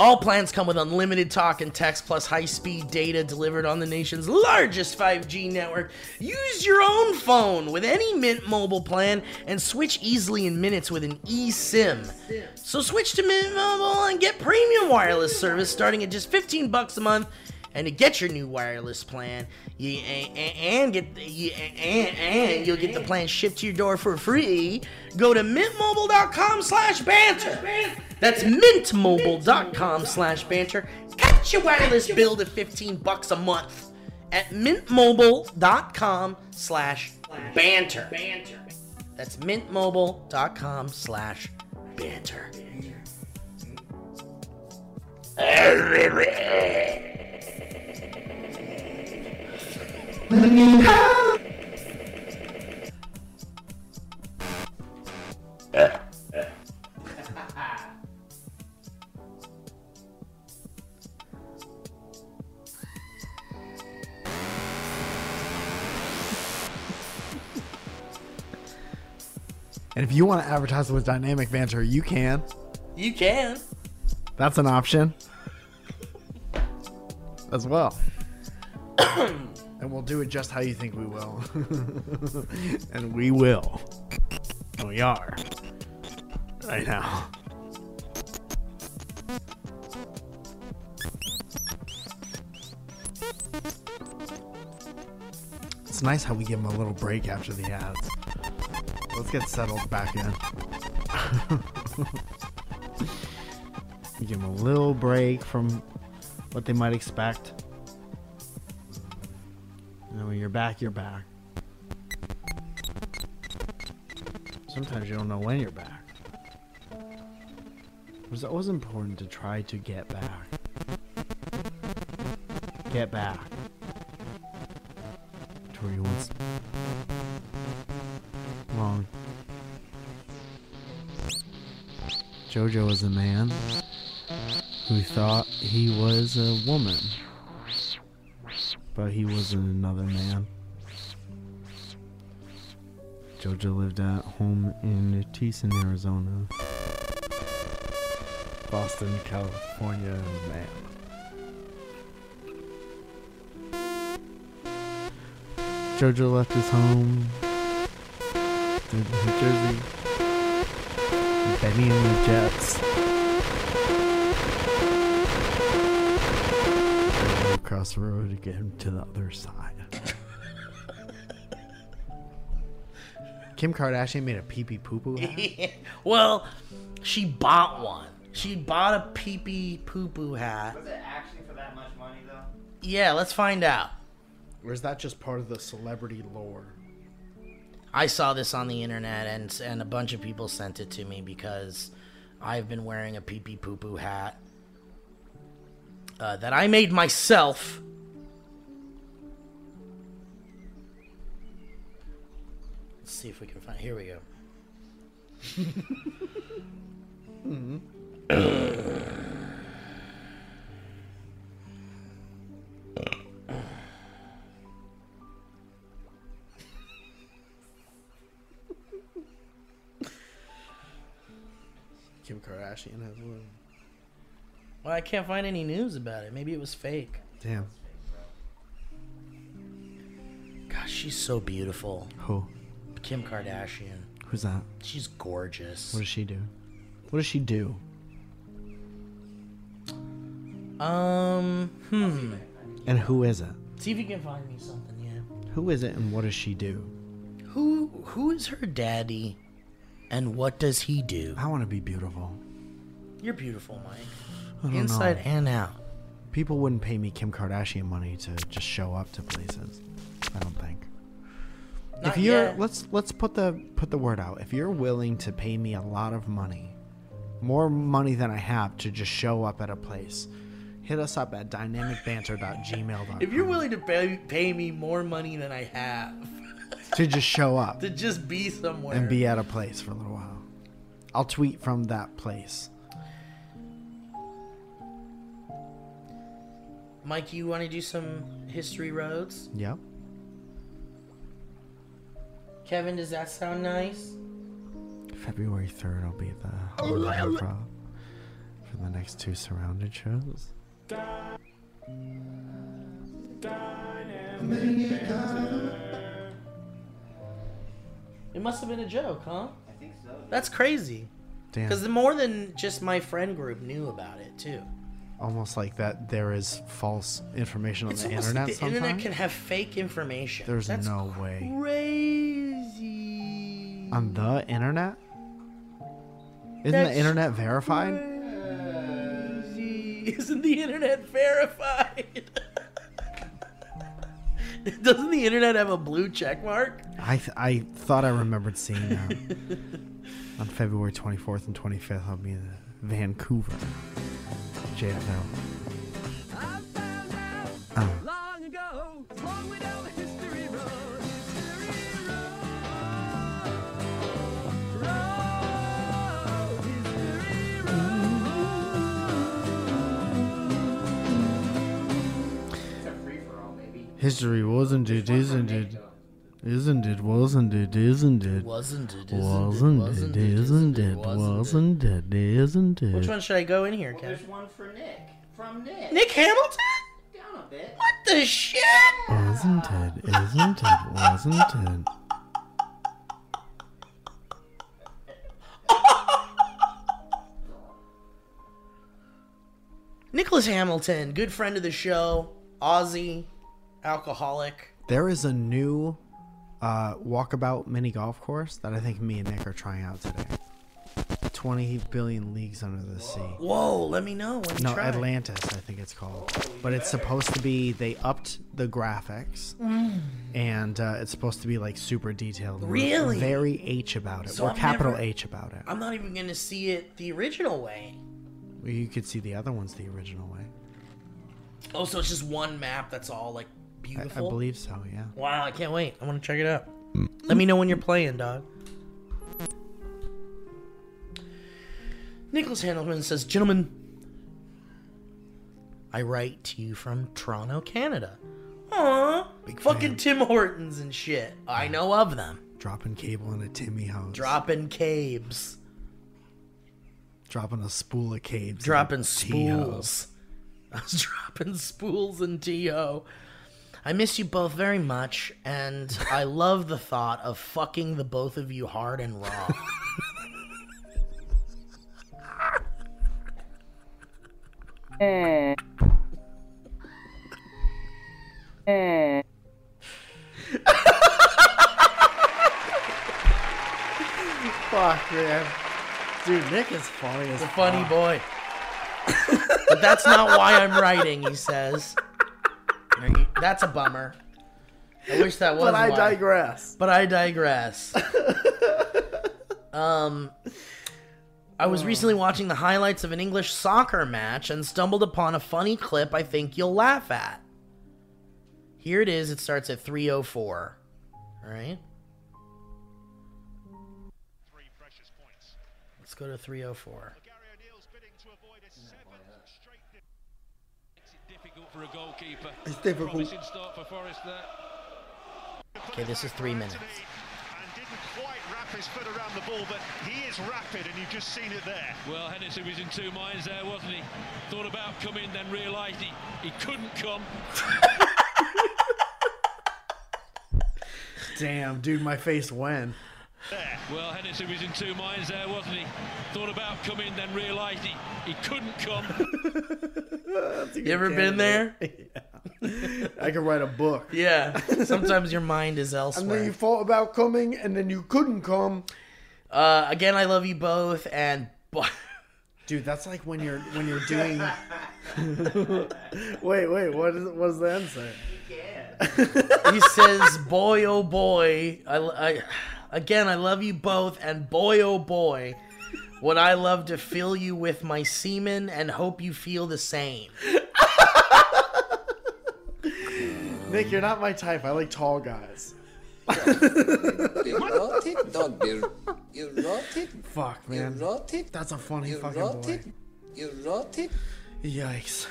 All plans come with unlimited talk and text plus high speed data delivered on the nation's largest 5G network. Use your own phone with any Mint Mobile plan and switch easily in minutes with an eSIM. So switch to Mint Mobile and get premium wireless service starting at just 15 bucks a month. And to get your new wireless plan, you and, and get you, and, and you'll get the plan shipped to your door for free. Go to mintmobile.com/slash banter. That's mintmobile.com slash banter. Cut your wireless bill to 15 bucks a month at mintmobile.com slash banter. That's mintmobile.com slash banter. Mintmobile.com slash. And if you want to advertise with Dynamic Banter, you can. You can. That's an option as well. and we'll do it just how you think we will. and we will. And we are. Right now. It's nice how we give them a little break after the ads. Let's get settled back in. Give them a little break from what they might expect. Back, you're back. Sometimes you don't know when you're back. It was always important to try to get back. Get back. To where you once belonged. Jojo was a man who thought he was a woman, but he wasn't another man. Jojo lived at home in Tucson, Arizona. Boston, California, man. Jojo left his home in New Jersey. Bennie and the Jets. Across the road to get him to the other side. Kim Kardashian made a pee pee poo poo hat. well, she bought one. She bought a pee pee poo poo hat. Was it actually for that much money though? Yeah, let's find out. Or is that just part of the celebrity lore? I saw this on the internet and and a bunch of people sent it to me because I've been wearing a pee pee poo poo hat uh, that I made myself. Let's see if we can find. Here we go. Kim Kardashian has one. Well, I can't find any news about it. Maybe it was fake. Damn. Gosh, she's so beautiful. Who? Kim Kardashian. Who's that? She's gorgeous. What does she do? What does she do? Um, hmm. And who is it? See if you can find me something, yeah. Who is it and what does she do? Who who is her daddy and what does he do? I want to be beautiful. You're beautiful, Mike. Inside know. and out. People wouldn't pay me Kim Kardashian money to just show up to places. I don't think. Not if you're yet. let's let's put the put the word out. If you're willing to pay me a lot of money, more money than I have to just show up at a place, hit us up at dynamicbanter.gmail.com. If you're willing to pay, pay me more money than I have to just show up to just be somewhere and be at a place for a little while, I'll tweet from that place. Mike, you want to do some history roads? Yep. Kevin, does that sound nice? February 3rd, I'll be at the Hollywood Improv for the next two surrounded shows. It must have been a joke, huh? I think so. That's crazy. Damn. Because more than just my friend group knew about it too. Almost like that there is false information on It's the internet the internet can have fake information. There's That's no way. crazy. On the internet? Isn't That's the internet verified? Crazy. Isn't the internet verified? Doesn't the internet have a blue check mark? I th- I thought I remembered seeing that. On February 24th and 25th, I'll be in Vancouver. JFL. I found out Oh. long ago, long way down the history road, history road, road, history It's a free for all, baby. History wasn't it, isn't it? Isn't it, wasn't it, isn't it? Wasn't it? Isn't Wasn't wasn't it, isn't it? Wasn't it, isn't it? Which one should I go in here, Well, Kevin? there's one for Nick. From Nick. Nick Hamilton? Down a bit. What the shit? Wasn't it, isn't it, wasn't it? Nicholas Hamilton, good friend of the show, Aussie, alcoholic. There is a new uh, walkabout mini golf course that I think me and Nick are trying out today. 20 billion leagues under the sea. Whoa, let me know when you No, try. Atlantis, I think it's called. But it's supposed to be, they upped the graphics. And uh, it's supposed to be like super detailed. We're Really? Very H about it. So We're I've capital never- H about it. I'm not even gonna see it the original way. You could see the other ones the original way. Oh, so it's just one map that's all like I, I believe so, yeah. Wow, I can't wait. I want to check it out. Mm. Let me know when you're playing, dog. Nicholas Handelman says, Gentlemen, I write to you from Toronto, Canada. Aww, fucking Tim Hortons and shit. I know of them. Dropping cable in a Timmy house. Dropping cabes, Dropping a spool of caves. in a dropping tea spools. I was dropping spools and T.O. I miss you both very much, and I love the thought of fucking the both of you hard and raw. Eh. Eh. Fuck, man. Dude, Nick is funny as a funny boy. but that's not why I'm writing, he says. That's a bummer. I wish that was But I why. digress. But I digress. um, I was recently watching the highlights of an English soccer match and stumbled upon a funny clip I think you'll laugh at. Here it is. It starts at 3:04. All right. Three precious points. Let's go to 3:04. Gary O'Neill's bidding to avoid a seventh straight. Makes it difficult for a goalkeeper. It's difficult. Promising start for Forest there. Okay, this is three minutes. And didn't quite wrap his foot around the ball, but he is rapid, and you've just seen it there. Well, Henderson was in two minds there, wasn't he? Thought about coming, then realised he, he couldn't come. Damn, dude, my face went. Well, Hennessy was in two minds there, wasn't he? Thought about coming, then realised he, he couldn't come. You ever been there? yeah. I could write a book. Yeah. Sometimes your mind is elsewhere. And then you thought about coming, and then you couldn't come. Uh, again, I love you both, and Dude, that's like when you're when you're doing. wait, wait. What is what does the end say? he says, "Boy, oh boy, I, I, again, I love you both, and boy, oh boy, would I love to fill you with my semen, and hope you feel the same." Nick, you're not my type. I like tall guys. Erotic dog beer. Erotic. Fuck, man. Erotic. That's a funny fucking Erotic. boy. Erotic. Yikes.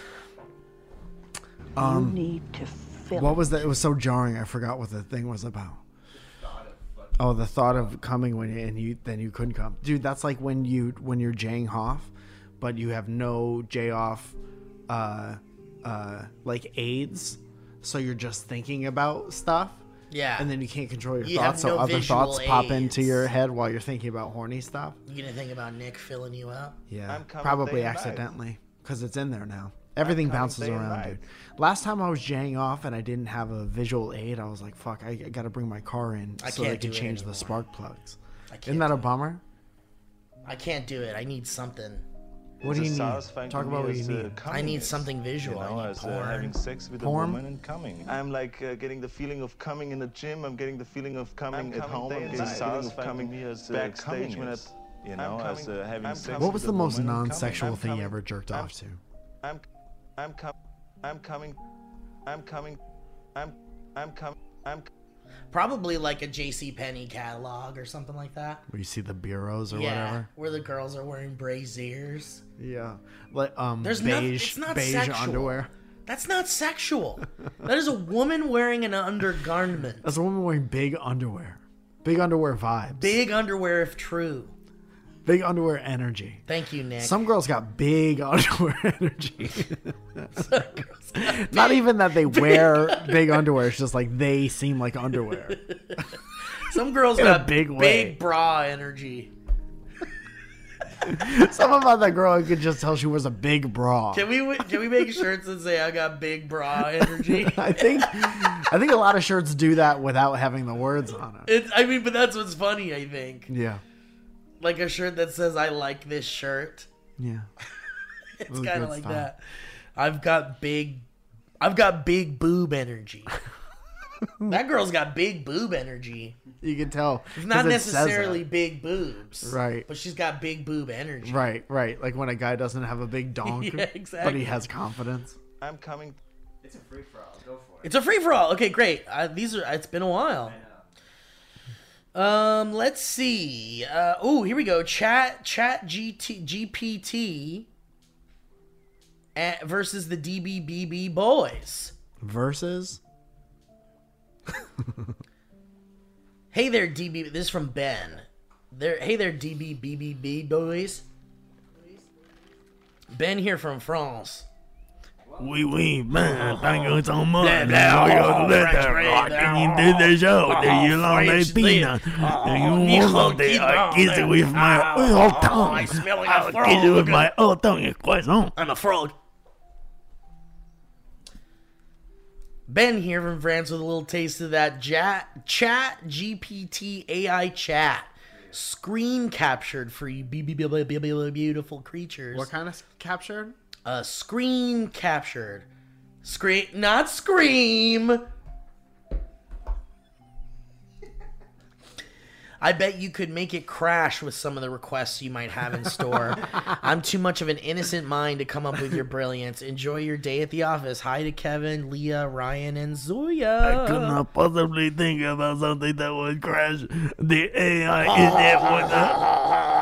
Um, need to fill what was that? It was so jarring. I forgot what the thing was about. Oh, the thought of coming when and you then you couldn't come, dude. That's like when you when you're jaying off, but you have no jay off, uh, uh, like aids, so you're just thinking about stuff. Yeah. And then you can't control your You have thoughts, so other visual thoughts pop into your head while you're thinking about horny stuff. You gonna think about Nick filling you up? Yeah, I'm coming probably day and night. accidentally because it's in there now. Everything bounces around, dude. Last time I was jaying off and I didn't have a visual aid, I was like, "Fuck, I, I got to bring my car in I so they can't can do it change the spark plugs." I can't Isn't that a bummer? I can't do it. I need something. What do you need? Talk about what you uh, need. I need something visual. You know, I need as uh, porn. having sex with Porn? a woman and coming. I'm like uh, getting the feeling of coming in the gym. I'm getting the feeling of coming at home. I'm getting the feeling of Satisfying coming to me as, uh, backstage coming when is. it, you know, I'm as uh, having I'm sex What was with the most non-sexual thing you ever jerked I'm- off to? I'm, I'm coming. I'm coming. I'm coming. I'm, I'm coming. I'm. Probably like a J.C. Penney catalog or something like that. Where you see the bureaus or yeah, whatever? where the girls are wearing braziers. Yeah, like um, There's no- beige, it's not beige sexual. underwear. That's not sexual. that is a woman wearing an undergarment. That's a woman wearing big underwear. Big underwear vibes. Big underwear, if true. Big underwear energy. Thank you, Nick. Some girls got big underwear energy. Not even that they wear big underwear. It's just like they seem like underwear. Some girls In got big big, bra energy. Something about that girl, I could just tell she wears a big bra. Can we can we make shirts that say I got big bra energy? I think, I think a lot of shirts do that without having the words on it. It, I mean, but that's what's funny. I think Yeah, like a shirt that says I like this shirt. yeah. It's kind of like stuff. that. I've got big, I've got big boob energy. that girl's got big boob energy. You can tell. It's not 'cause it necessarily that. big boobs, Right. But she's got big boob energy. Right, right. Like when a guy doesn't have a big donk, Yeah, but he has confidence. I'm coming. It's a free for all. Go for it. It's a free for all. Okay, great. Uh, these are. It's been a while. Um, let's see. Uh, oh, here we go. Chat Chat GT GPT at, versus the DBBB boys. Versus, Hey there, DB. This is from Ben. There. Hey there, DBBB boys. Ben here from France. Oui, oui, man, thank you so much. Blah, blah, Voyons oh, de French ta bread, rapidité oh, uh, show, de Yolande French Pina. bread, Do you Nico want something? I kiss it with my ah, oh, old oh, tongue. I smell like a I'll kiss it with frog. my old tongue, croissant. I'm a frog. Ben here from France with a little taste of that chat, chat GPT AI chat. Screen captured for you be- be- be- be- be- be- beautiful creatures. what kind of captured? Uh, screen captured. Scream, not scream. I bet you could make it crash with some of the requests you might have in store. I'm too much of an innocent mind to come up with your brilliance. Enjoy your day at the office. Hi to Kevin, Leah, Ryan, and Zoya. I could not possibly think about something that would crash the AI in there with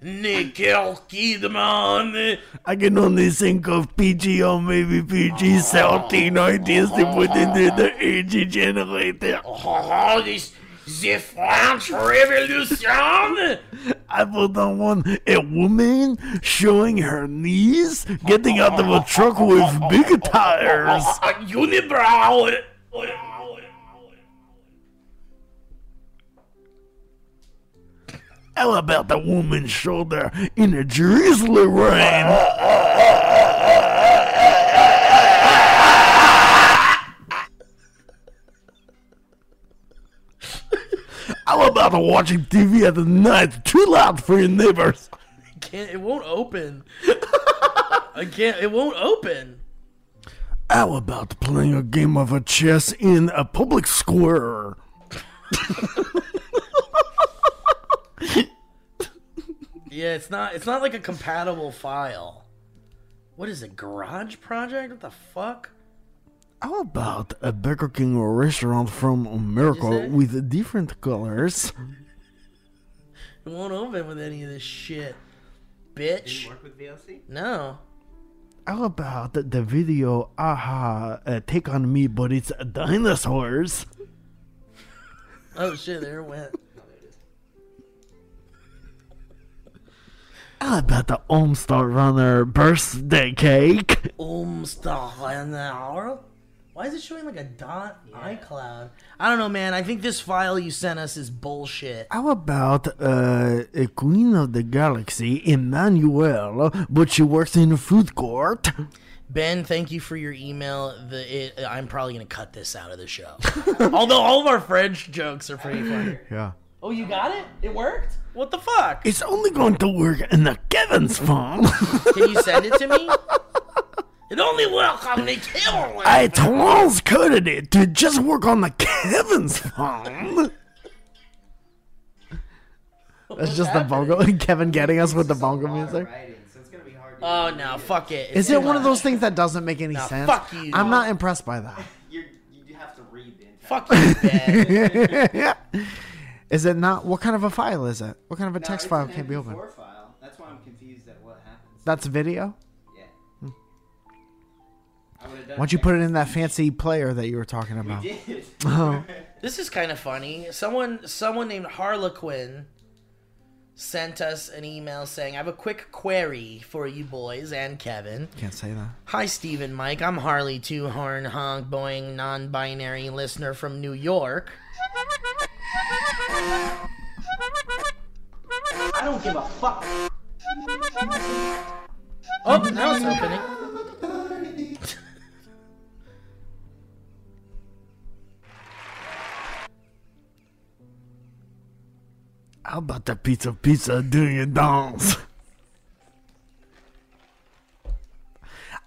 Nicole Kidman. I can only think of PG or maybe PG 17 ideas to put into the AG generator. Oh, this the French Revolution. I put on one a woman showing her knees, getting out of a truck with big tires. A unibrow. How about the woman's shoulder in a drizzly rain? How about watching TV at the night too loud for your neighbors? Can't it won't open. I can't it won't open. How about playing a game of a chess in a public square? Yeah, it's not it's not like a compatible file. What is it, garage project? What the fuck? How about a Burger King restaurant from America with different colors? It won't open with any of this shit. Bitch. Didn't work with VLC. No. How about the, the video, aha, uh, take on me, but it's dinosaurs? Oh shit, there it went. How about the Homestar Runner birthday cake? Umstar. Runner? Why is it showing like a dot iCloud? I don't know, man. I think this file you sent us is bullshit. How about uh, a Queen of the Galaxy, Emmanuel, but she works in a food court? Ben, thank you for your email. The it, I'm probably gonna cut this out of the show. Although all of our French jokes are pretty funny. Yeah. Oh, you got it? It worked? What the fuck? It's only going to work in the Kevin's phone. Can you send it to me? It only works on the killer. I transcoded it to just work on the Kevin's phone. That's just the bongo. Kevin getting us with the bongo music. Writing, so it's gonna be hard. To Oh no, fuck it. Is It's it too one of those things that doesn't make any Nah, sense? fuck you. I'm not impressed by that. You're, you have to read the entire. Fuck you, Ben. Is it not? What kind of a file is it? What kind of a No, text it's file an can't be opened? File. That's why I'm confused at what happens. That's video. Yeah. I done Why don't you put it in that fancy player that you were talking about? We did. Oh. This is kind of funny. Someone someone named Harlequin sent us an email saying, "I have a quick query for you boys and Kevin." Can't say that. Hi, Steve and Mike. I'm Harley, two horn honk boing non binary listener from New York. I don't give a fuck. Oh, now it's opening. How about the pizza pizza doing a dance?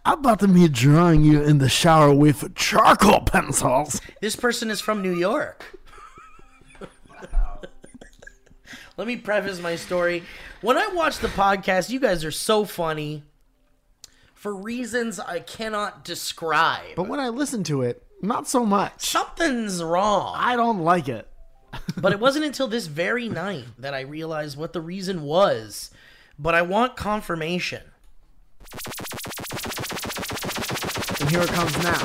How about me drawing you in the shower with charcoal pencils? This person is from New York. Let me preface my story. When I watch the podcast, you guys are so funny for reasons I cannot describe. But when I listen to it, not so much. Something's wrong. I don't like it. but it wasn't until this very night that I realized what the reason was. But I want confirmation. And here it comes now.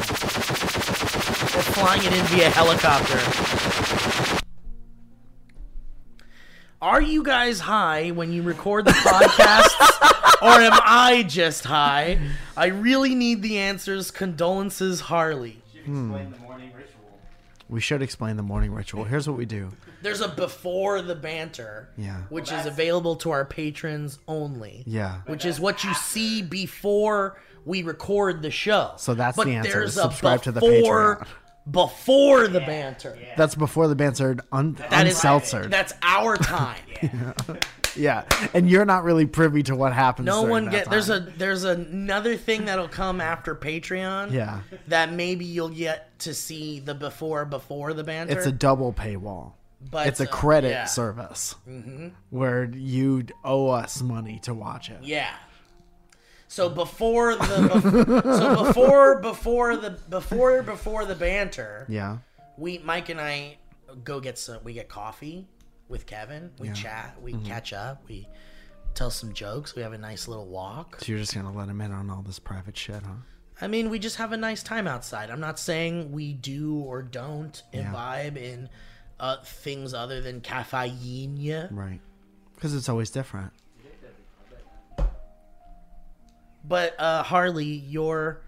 We're flying it in via helicopter. Are you guys high when you record the podcasts? or am I just high? I really need the answers. Condolences, Harley. Should explain the morning ritual. We should explain the morning ritual. Here's what we do. There's a before the banter, Yeah. which is available to our patrons only. Yeah. Which is what you see before we record the show. So that's but the answer. There's Subscribe a to the before, Patreon. Before the banter. That's before the banter un- That is unseltzered. That's our time. yeah. And you're not really privy to what happens. No during one that get there's time. a there's another thing that'll come after Patreon. Yeah. That maybe you'll get to see the before before the banter. It's a double paywall. But, it's a uh, credit yeah. service Mhm. where you owe us money to watch it. Yeah. So before the bef- so before before the before before the banter, Yeah. we Mike and I go get some we get coffee with Kevin. We Yeah. chat, we Mhm. catch up, we tell some jokes, we have a nice little walk. So you're just gonna let him in on all this private shit, huh? I mean, we just have a nice time outside. I'm not saying we do or don't Yeah. imbibe in uh, things other than caffeine. Right. Because it's always different. But uh, Harley, you're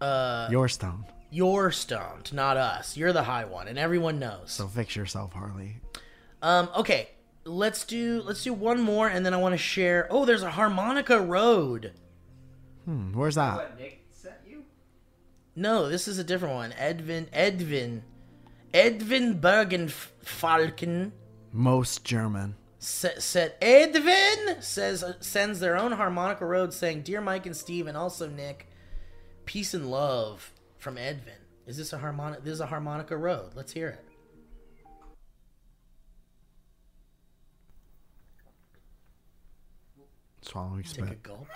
uh, You're stoned. you're stoned, not us. You're the high one, and everyone knows. So fix yourself, Harley. Um, okay, let's do let's do one more, and then I want to share. Oh, there's a harmonica road. Hmm, where's that? What Nick sent you? No, this is a different one. Edvin, Edvin, Edvin Bergenfalken Most German. Said Edvin says uh, sends their own harmonica road saying, "Dear Mike and Steve, and also Nick, peace and love from Edvin." Is this a harmonica? This is a harmonica road. Let's hear it. Swallowing Take a spit. gulp.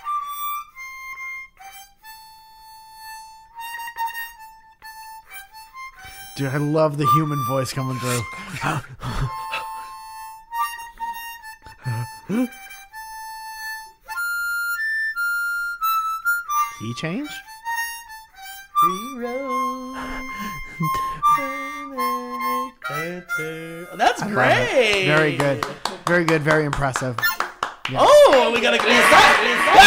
Dude, I love the human voice coming through. Key change? That's I love it. great. Very good. Very good. Very impressive. Oh, we got a glissando.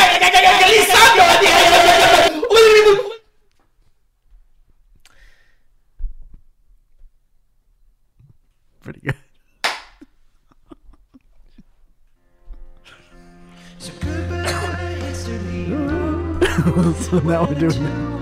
now we're doing.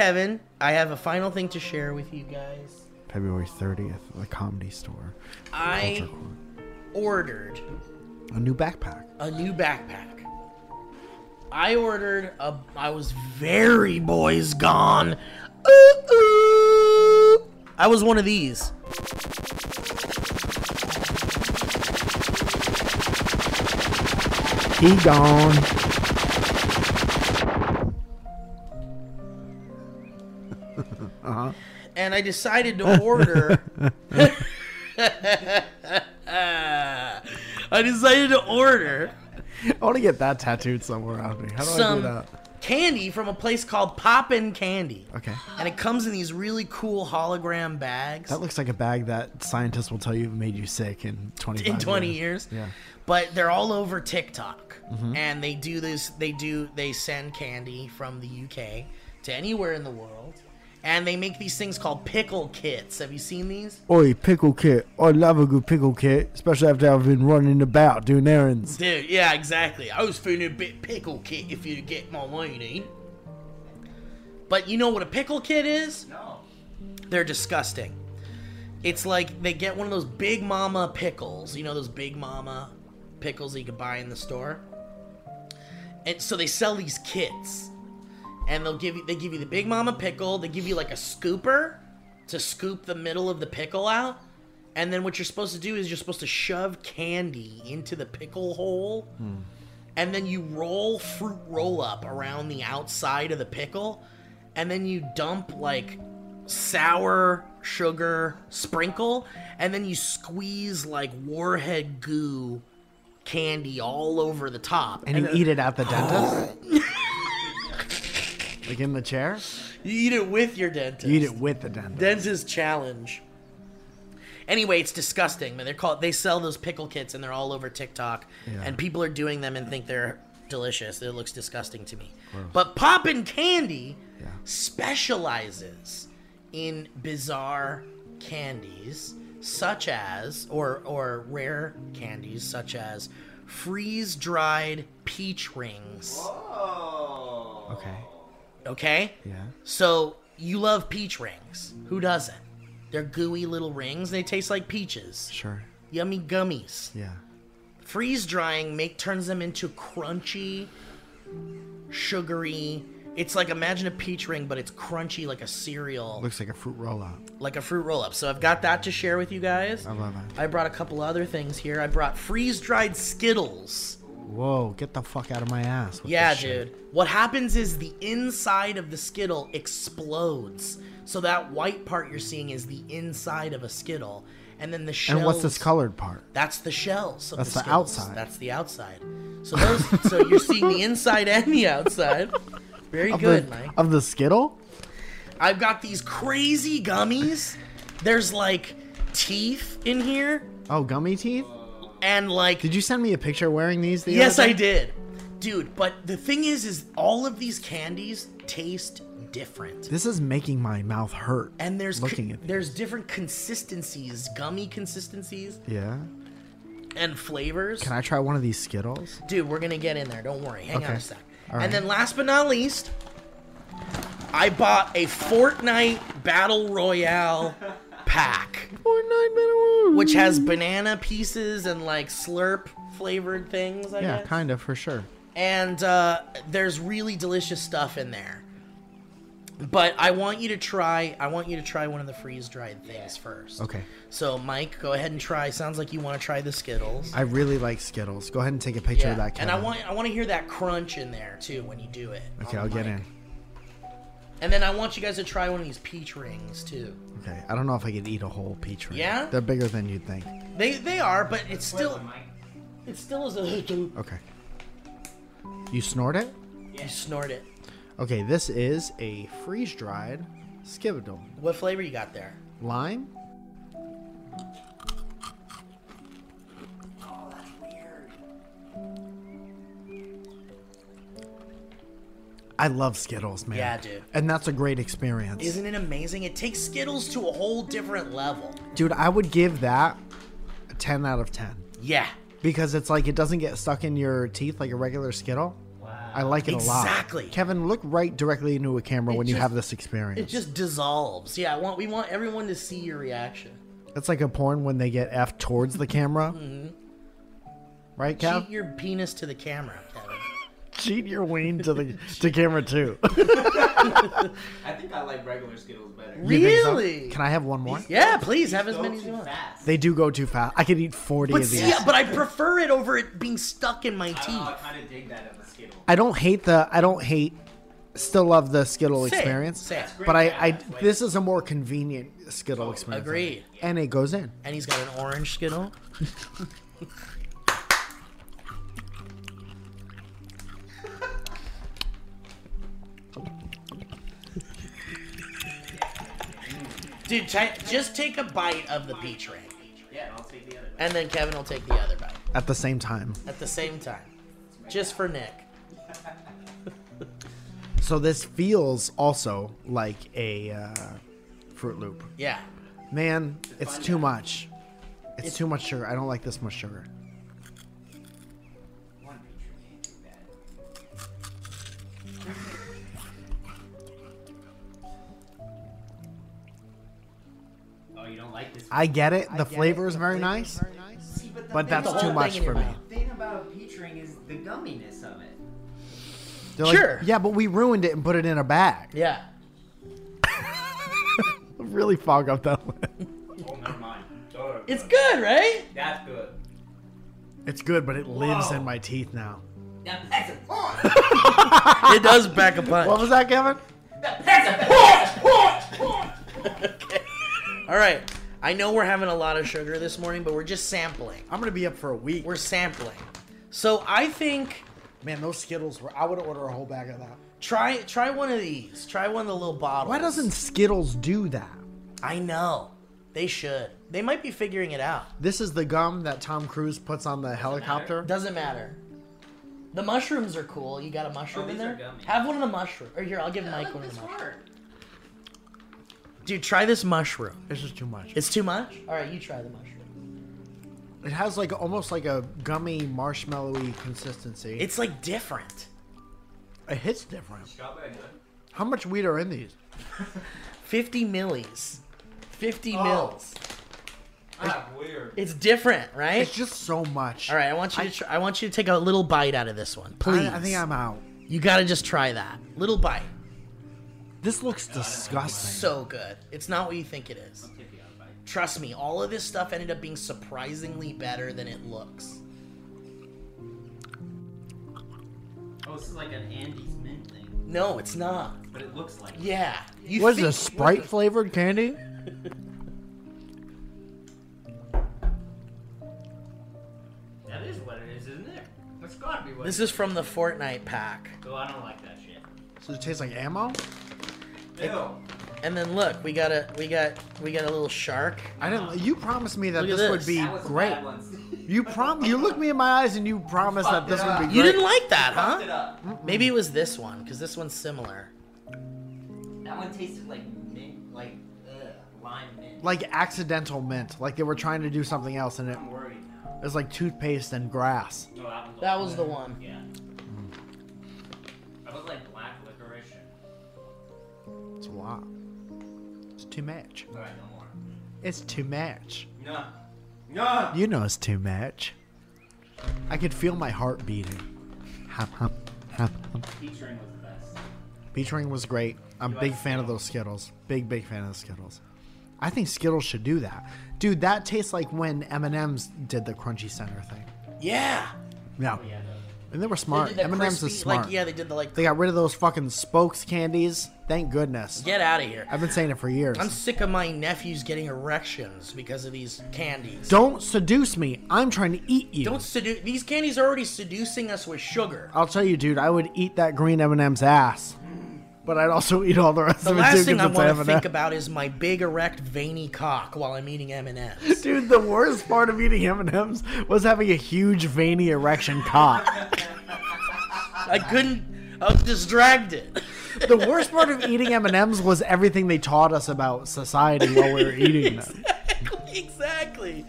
Kevin, I have a final thing to share with you guys. February 30th, the Comedy Store. I ordered A new backpack. a new backpack. I ordered a. I was very boys gone. Ooh, ooh. I was one of these. He gone. I decided to order. I decided to order I want to get that tattooed somewhere on me. How do I do some that? candy from a place called Poppin' Candy. Okay. And it comes in these really cool hologram bags. That looks like a bag that scientists will tell you made you sick in 20 in 20 years. Yeah. But they're all over TikTok. Mhm. And they do this they do they send candy from the UK to anywhere in the world. And they make these things called pickle kits. Have you seen these? Oi, pickle kit. I love a good pickle kit, especially after I've been running about doing errands. Dude, yeah, exactly. I was feeling a bit pickle kit if you get my meaning. But you know what a pickle kit is? No. They're disgusting. It's like they get one of those big mama pickles. You know those big mama pickles that you can buy in the store? And so they sell these kits. And they'll give you they give you the big mama pickle, they give you like a scooper to scoop the middle of the pickle out. And then what you're supposed to do is you're supposed to shove candy into the pickle hole. Hmm. And then you roll fruit roll up around the outside of the pickle. And then you dump like sour sugar sprinkle. And then you squeeze like warhead goo candy all over the top. And you then- eat it at the dentist? like in the chair? you eat it with your dentist You eat it with the dentist. dentist challenge anyway it's disgusting man they're called they sell those pickle kits and they're all over tiktok Yeah. and people are doing them and think they're delicious it looks disgusting to me Gross. but poppin candy Yeah. specializes in bizarre candies such as or or rare candies such as freeze dried peach rings Okay. Okay Yeah. so you love peach rings. Who doesn't? They're gooey little rings. They taste like peaches. Sure. Yummy gummies. Yeah. Freeze drying make turns them into crunchy, sugary. It's like imagine a peach ring, but it's crunchy like a cereal, Looks like a fruit roll up. like a fruit roll up. So I've got that to share with you guys. I love that. I brought a couple other things here. I brought freeze dried Skittles. Whoa, get the fuck out of my ass. Yeah, dude. What happens is the inside of the Skittle explodes. So that white part you're seeing is the inside of a Skittle. And then the shells. And what's this colored part? That's the shells. Of That's the, the outside. That's the outside. So those. so you're seeing the inside and the outside. Very Of good, the, Mike. Of the Skittle? I've got these crazy gummies. There's like teeth in here, Oh, gummy teeth? And like Did you send me a picture wearing these? The Yes, I did. Dude, but the thing is is all of these candies taste different. This is making my mouth hurt. And there's looking co- at there's different consistencies, gummy consistencies Yeah. and flavors. Can I try one of these Skittles? Dude, we're gonna get in there. Don't worry. Hang on a sec. All right. And then last but not least, I bought a Fortnite Battle Royale pack, which has banana pieces and like slurp flavored things. I Yeah, guess. kind of for sure. and uh, there's really delicious stuff in there. But I want you to try. I want you to try one of the freeze dried things first. Okay. So Mike, go ahead and try. Sounds like you want to try the Skittles. I really like Skittles. Go ahead and take a picture of that. and I want I want to hear that crunch in there too when you do it. Okay, I'll get in. And then I want you guys to try one of these peach rings too. Okay, I don't know if I could eat a whole peach ring. Yeah? They're bigger than you'd think. They they are, but it's still it still is a Okay. You snort it? you snort it. Okay, this is a freeze dried Skittle. What flavor you got there? Lime? I love Skittles, man. Yeah, dude. And that's a great experience. Isn't it amazing? It takes Skittles to a whole different level. Dude, I would give that a 10 out of 10. Yeah. Because it's like it doesn't get stuck in your teeth like a regular Skittle. Wow. I like it a lot. Exactly. Kevin, look right directly into a camera It when you have this experience. It just dissolves. Yeah, I want we want everyone to see your reaction. It's like a porn when they get F towards the camera. Mm-hmm. Right, Kev? Cheat your penis to the camera. Cheat your ween to the to camera too. I think I like regular Skittles better. You think so? Really? Can I have one more? Yeah, please have as many as you want. fast. They do go too fast. I could eat 40 But of these. see, but I prefer it over it being stuck in my teeth. don't I kind of dig that of the Skittle. I don't hate the I don't hate still love the Skittle Same, experience. same. But I, I this is a more convenient Skittle oh, experience. Agreed. And it goes in. And he's got an orange Skittle. Dude, ta just take a bite of the peach ring, Yeah, and I'll take the other. and then Kevin will take the other bite At the same time. at the same time, just for Nick. So this feels also like a uh, Fruit Loop. Yeah, Man, it's too much. It's too much sugar. I don't like this much sugar. Like this? I get it. The get flavor it. is The very flavor nice. is very nice. See, but the But that's too much for me. The thing about peach ring is the gumminess of it. They're like, Sure. yeah, but we ruined it and put it in a bag. yeah. really fog up that lip. Oh, never mind. Oh, It's good, right? That's good. It's good, but it lives in my teeth now. That that's a point. It does back a punch. What was that, Kevin? That's a point. okay. All right. I know we're having a lot of sugar this morning, but we're just sampling. I'm gonna be up for a week. We're sampling. So I think Man, those Skittles were. I would order a whole bag of that. try try one of these. Try one of the little bottles. Why doesn't Skittles do that? I know. They should. They might be figuring it out. This is the gum that Tom Cruise puts on the helicopter. Doesn't matter. The mushrooms are cool. You got a mushroom Oh, in these are there? gummy. Have one of the mushroom. Or here, I'll give I Mike one of the mushroom. Hard. Dude, try this mushroom. This is too much. It's too much? All right, you try the mushroom. It has like almost like a gummy marshmallowy consistency. It's like different. it hits different. How much weed are in these? 50 millis. 50 Oh. mils. Ah, weird. It's different, right? It's just so much. All right, I want you to try, I want you to take a little bite out of this one, I, please. I think I'm out. You got to just try that. Little bite. This looks disgusting. So good. It's not what you think it is. Take the other bite. Trust me, all of this stuff ended up being surprisingly better than it looks. Oh, this is like an Andes mint thing, No, it's not. but it looks like. it. Yeah. You What is think- this Sprite flavored candy? That is what it is, isn't it? That's gotta be what. This it is from the Fortnite pack. Oh, I don't like that shit. Does it taste like ammo? Ew. And then look, we got a we got we got a little shark. I didn't. You promised me that Look at this, would this. be That was great. bad one. You prom. You looked me in my eyes and you promised that Fucked this it would up. be great. You didn't like that, Fucked it huh? up. Maybe it was this one because this one's similar. That one tasted like mint, like ugh, lime mint. like accidental mint. Like they were trying to do something else and it, I'm worried now. was like toothpaste and grass. No, that was. That was the one. Yeah. Mm. That was like black licorice. and- It's a lot. It's too much. All right, no more. It's too much. No. No. You know it's too much. I could feel my heart beating. Hop, hop, hop, hop. Peach ring was the best. Beach ring was great. I'm a big fan of those Skittles. Big, big fan of the Skittles. I think Skittles should do that. Dude, that tastes like when M&M's did the Crunchy Center thing. Yeah. Yeah. Oh, yeah, And they were They smart. did the M&M's crispy- is smart. Like yeah, they did the like. They got rid of those fucking spokes candies. Thank goodness. Get out of here. I've been saying it for years. I'm sick of my nephews getting erections because of these candies. Don't seduce me. I'm trying to eat you. Don't seduce. These candies are already seducing us with sugar. I'll tell you, dude. I would eat that green M&M's ass, but I'd also eat all the rest The of it last too. thing I want to think about is my big erect veiny cock while I'm eating M&Ms. Dude, the worst part of eating M&Ms was having a huge veiny erection cock. I couldn't. I was distracted. the worst part of eating M&Ms was everything they taught us about society while we were eating them. exactly.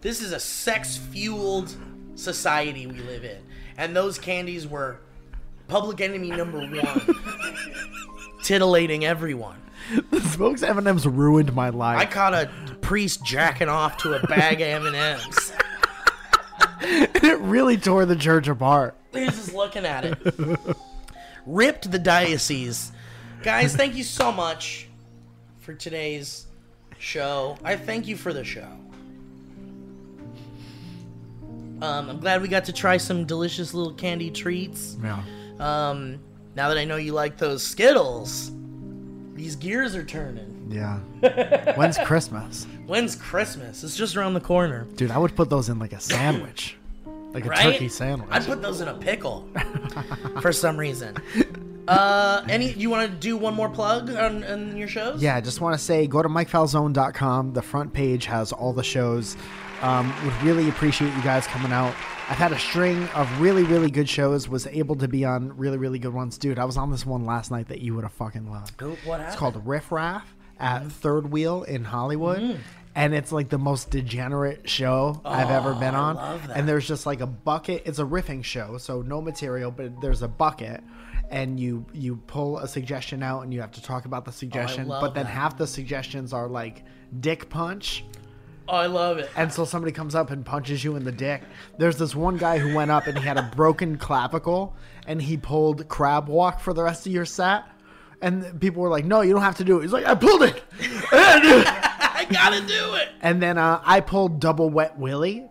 This is a sex-fueled society we live in, and those candies were public enemy number one, titillating everyone. The smokes M&Ms ruined my life. I caught a priest jacking off to a bag of M&Ms. it really tore the church apart. He's just looking at it. Ripped the diocese. Guys, thank you so much for today's show. I thank you for the show. Um, I'm glad we got to try some delicious little candy treats. Yeah. Um, now that I know you like those Skittles, these gears are turning. Yeah. When's Christmas? When's Christmas? It's just around the corner. Dude, I would put those in like a sandwich. Like a Right? turkey sandwich. I'd put those in a pickle for some reason. Uh, any you want to do one more plug on, on your shows? Yeah, I just want to say go to mikefalzone.com. The front page has all the shows. Um, would really appreciate you guys coming out. I've had a string of really, really good shows. Was able to be on really, really good ones. Dude, I was on this one last night that you would have fucking loved. What It's called Riff Raff at Third Wheel in Hollywood. Mm. And it's like the most degenerate show I've ever been Oh, I on. And there's just like a bucket. It's a riffing show, so no material, but there's a bucket. And you you pull a suggestion out, and you have to talk about the suggestion. love but then that. half the suggestions are like dick punch, Oh, I love it. and so somebody comes up and punches you in the dick. There's this one guy who went up and he had a broken clavicle, and he pulled crab walk for the rest of your set. And people were like, "No, you don't have to do it." He's like, "I pulled it." I gotta do it. And then uh, I pulled double wet willy,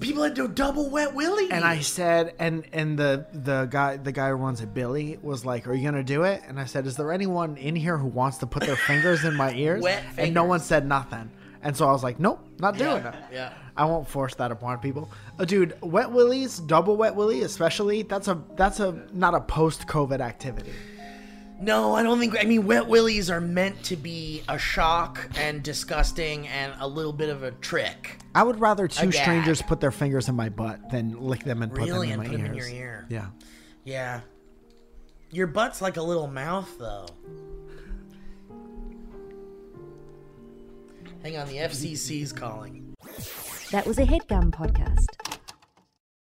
People that do double wet willy. and I said, and and the the guy the guy who runs it, Billy, was like, "Are you gonna do it?" And I said, "Is there anyone in here who wants to put their fingers in my ears?" Wet And no fingers. one said nothing. And so I was like, "Nope, not doing yeah, it." yeah. I won't force that upon people. Uh, dude, wet willies, double wet willy, especially that's a that's a not a post COVID activity. No, I don't think. I mean, wet willies are meant to be a shock and disgusting and a little bit of a trick. I would rather two strangers put their fingers in my butt than lick them and put Really, them in and my put 'em in your ear. Yeah. Yeah. Your butt's like a little mouth, though. Hang on, the FCC's calling. That was a headgum podcast.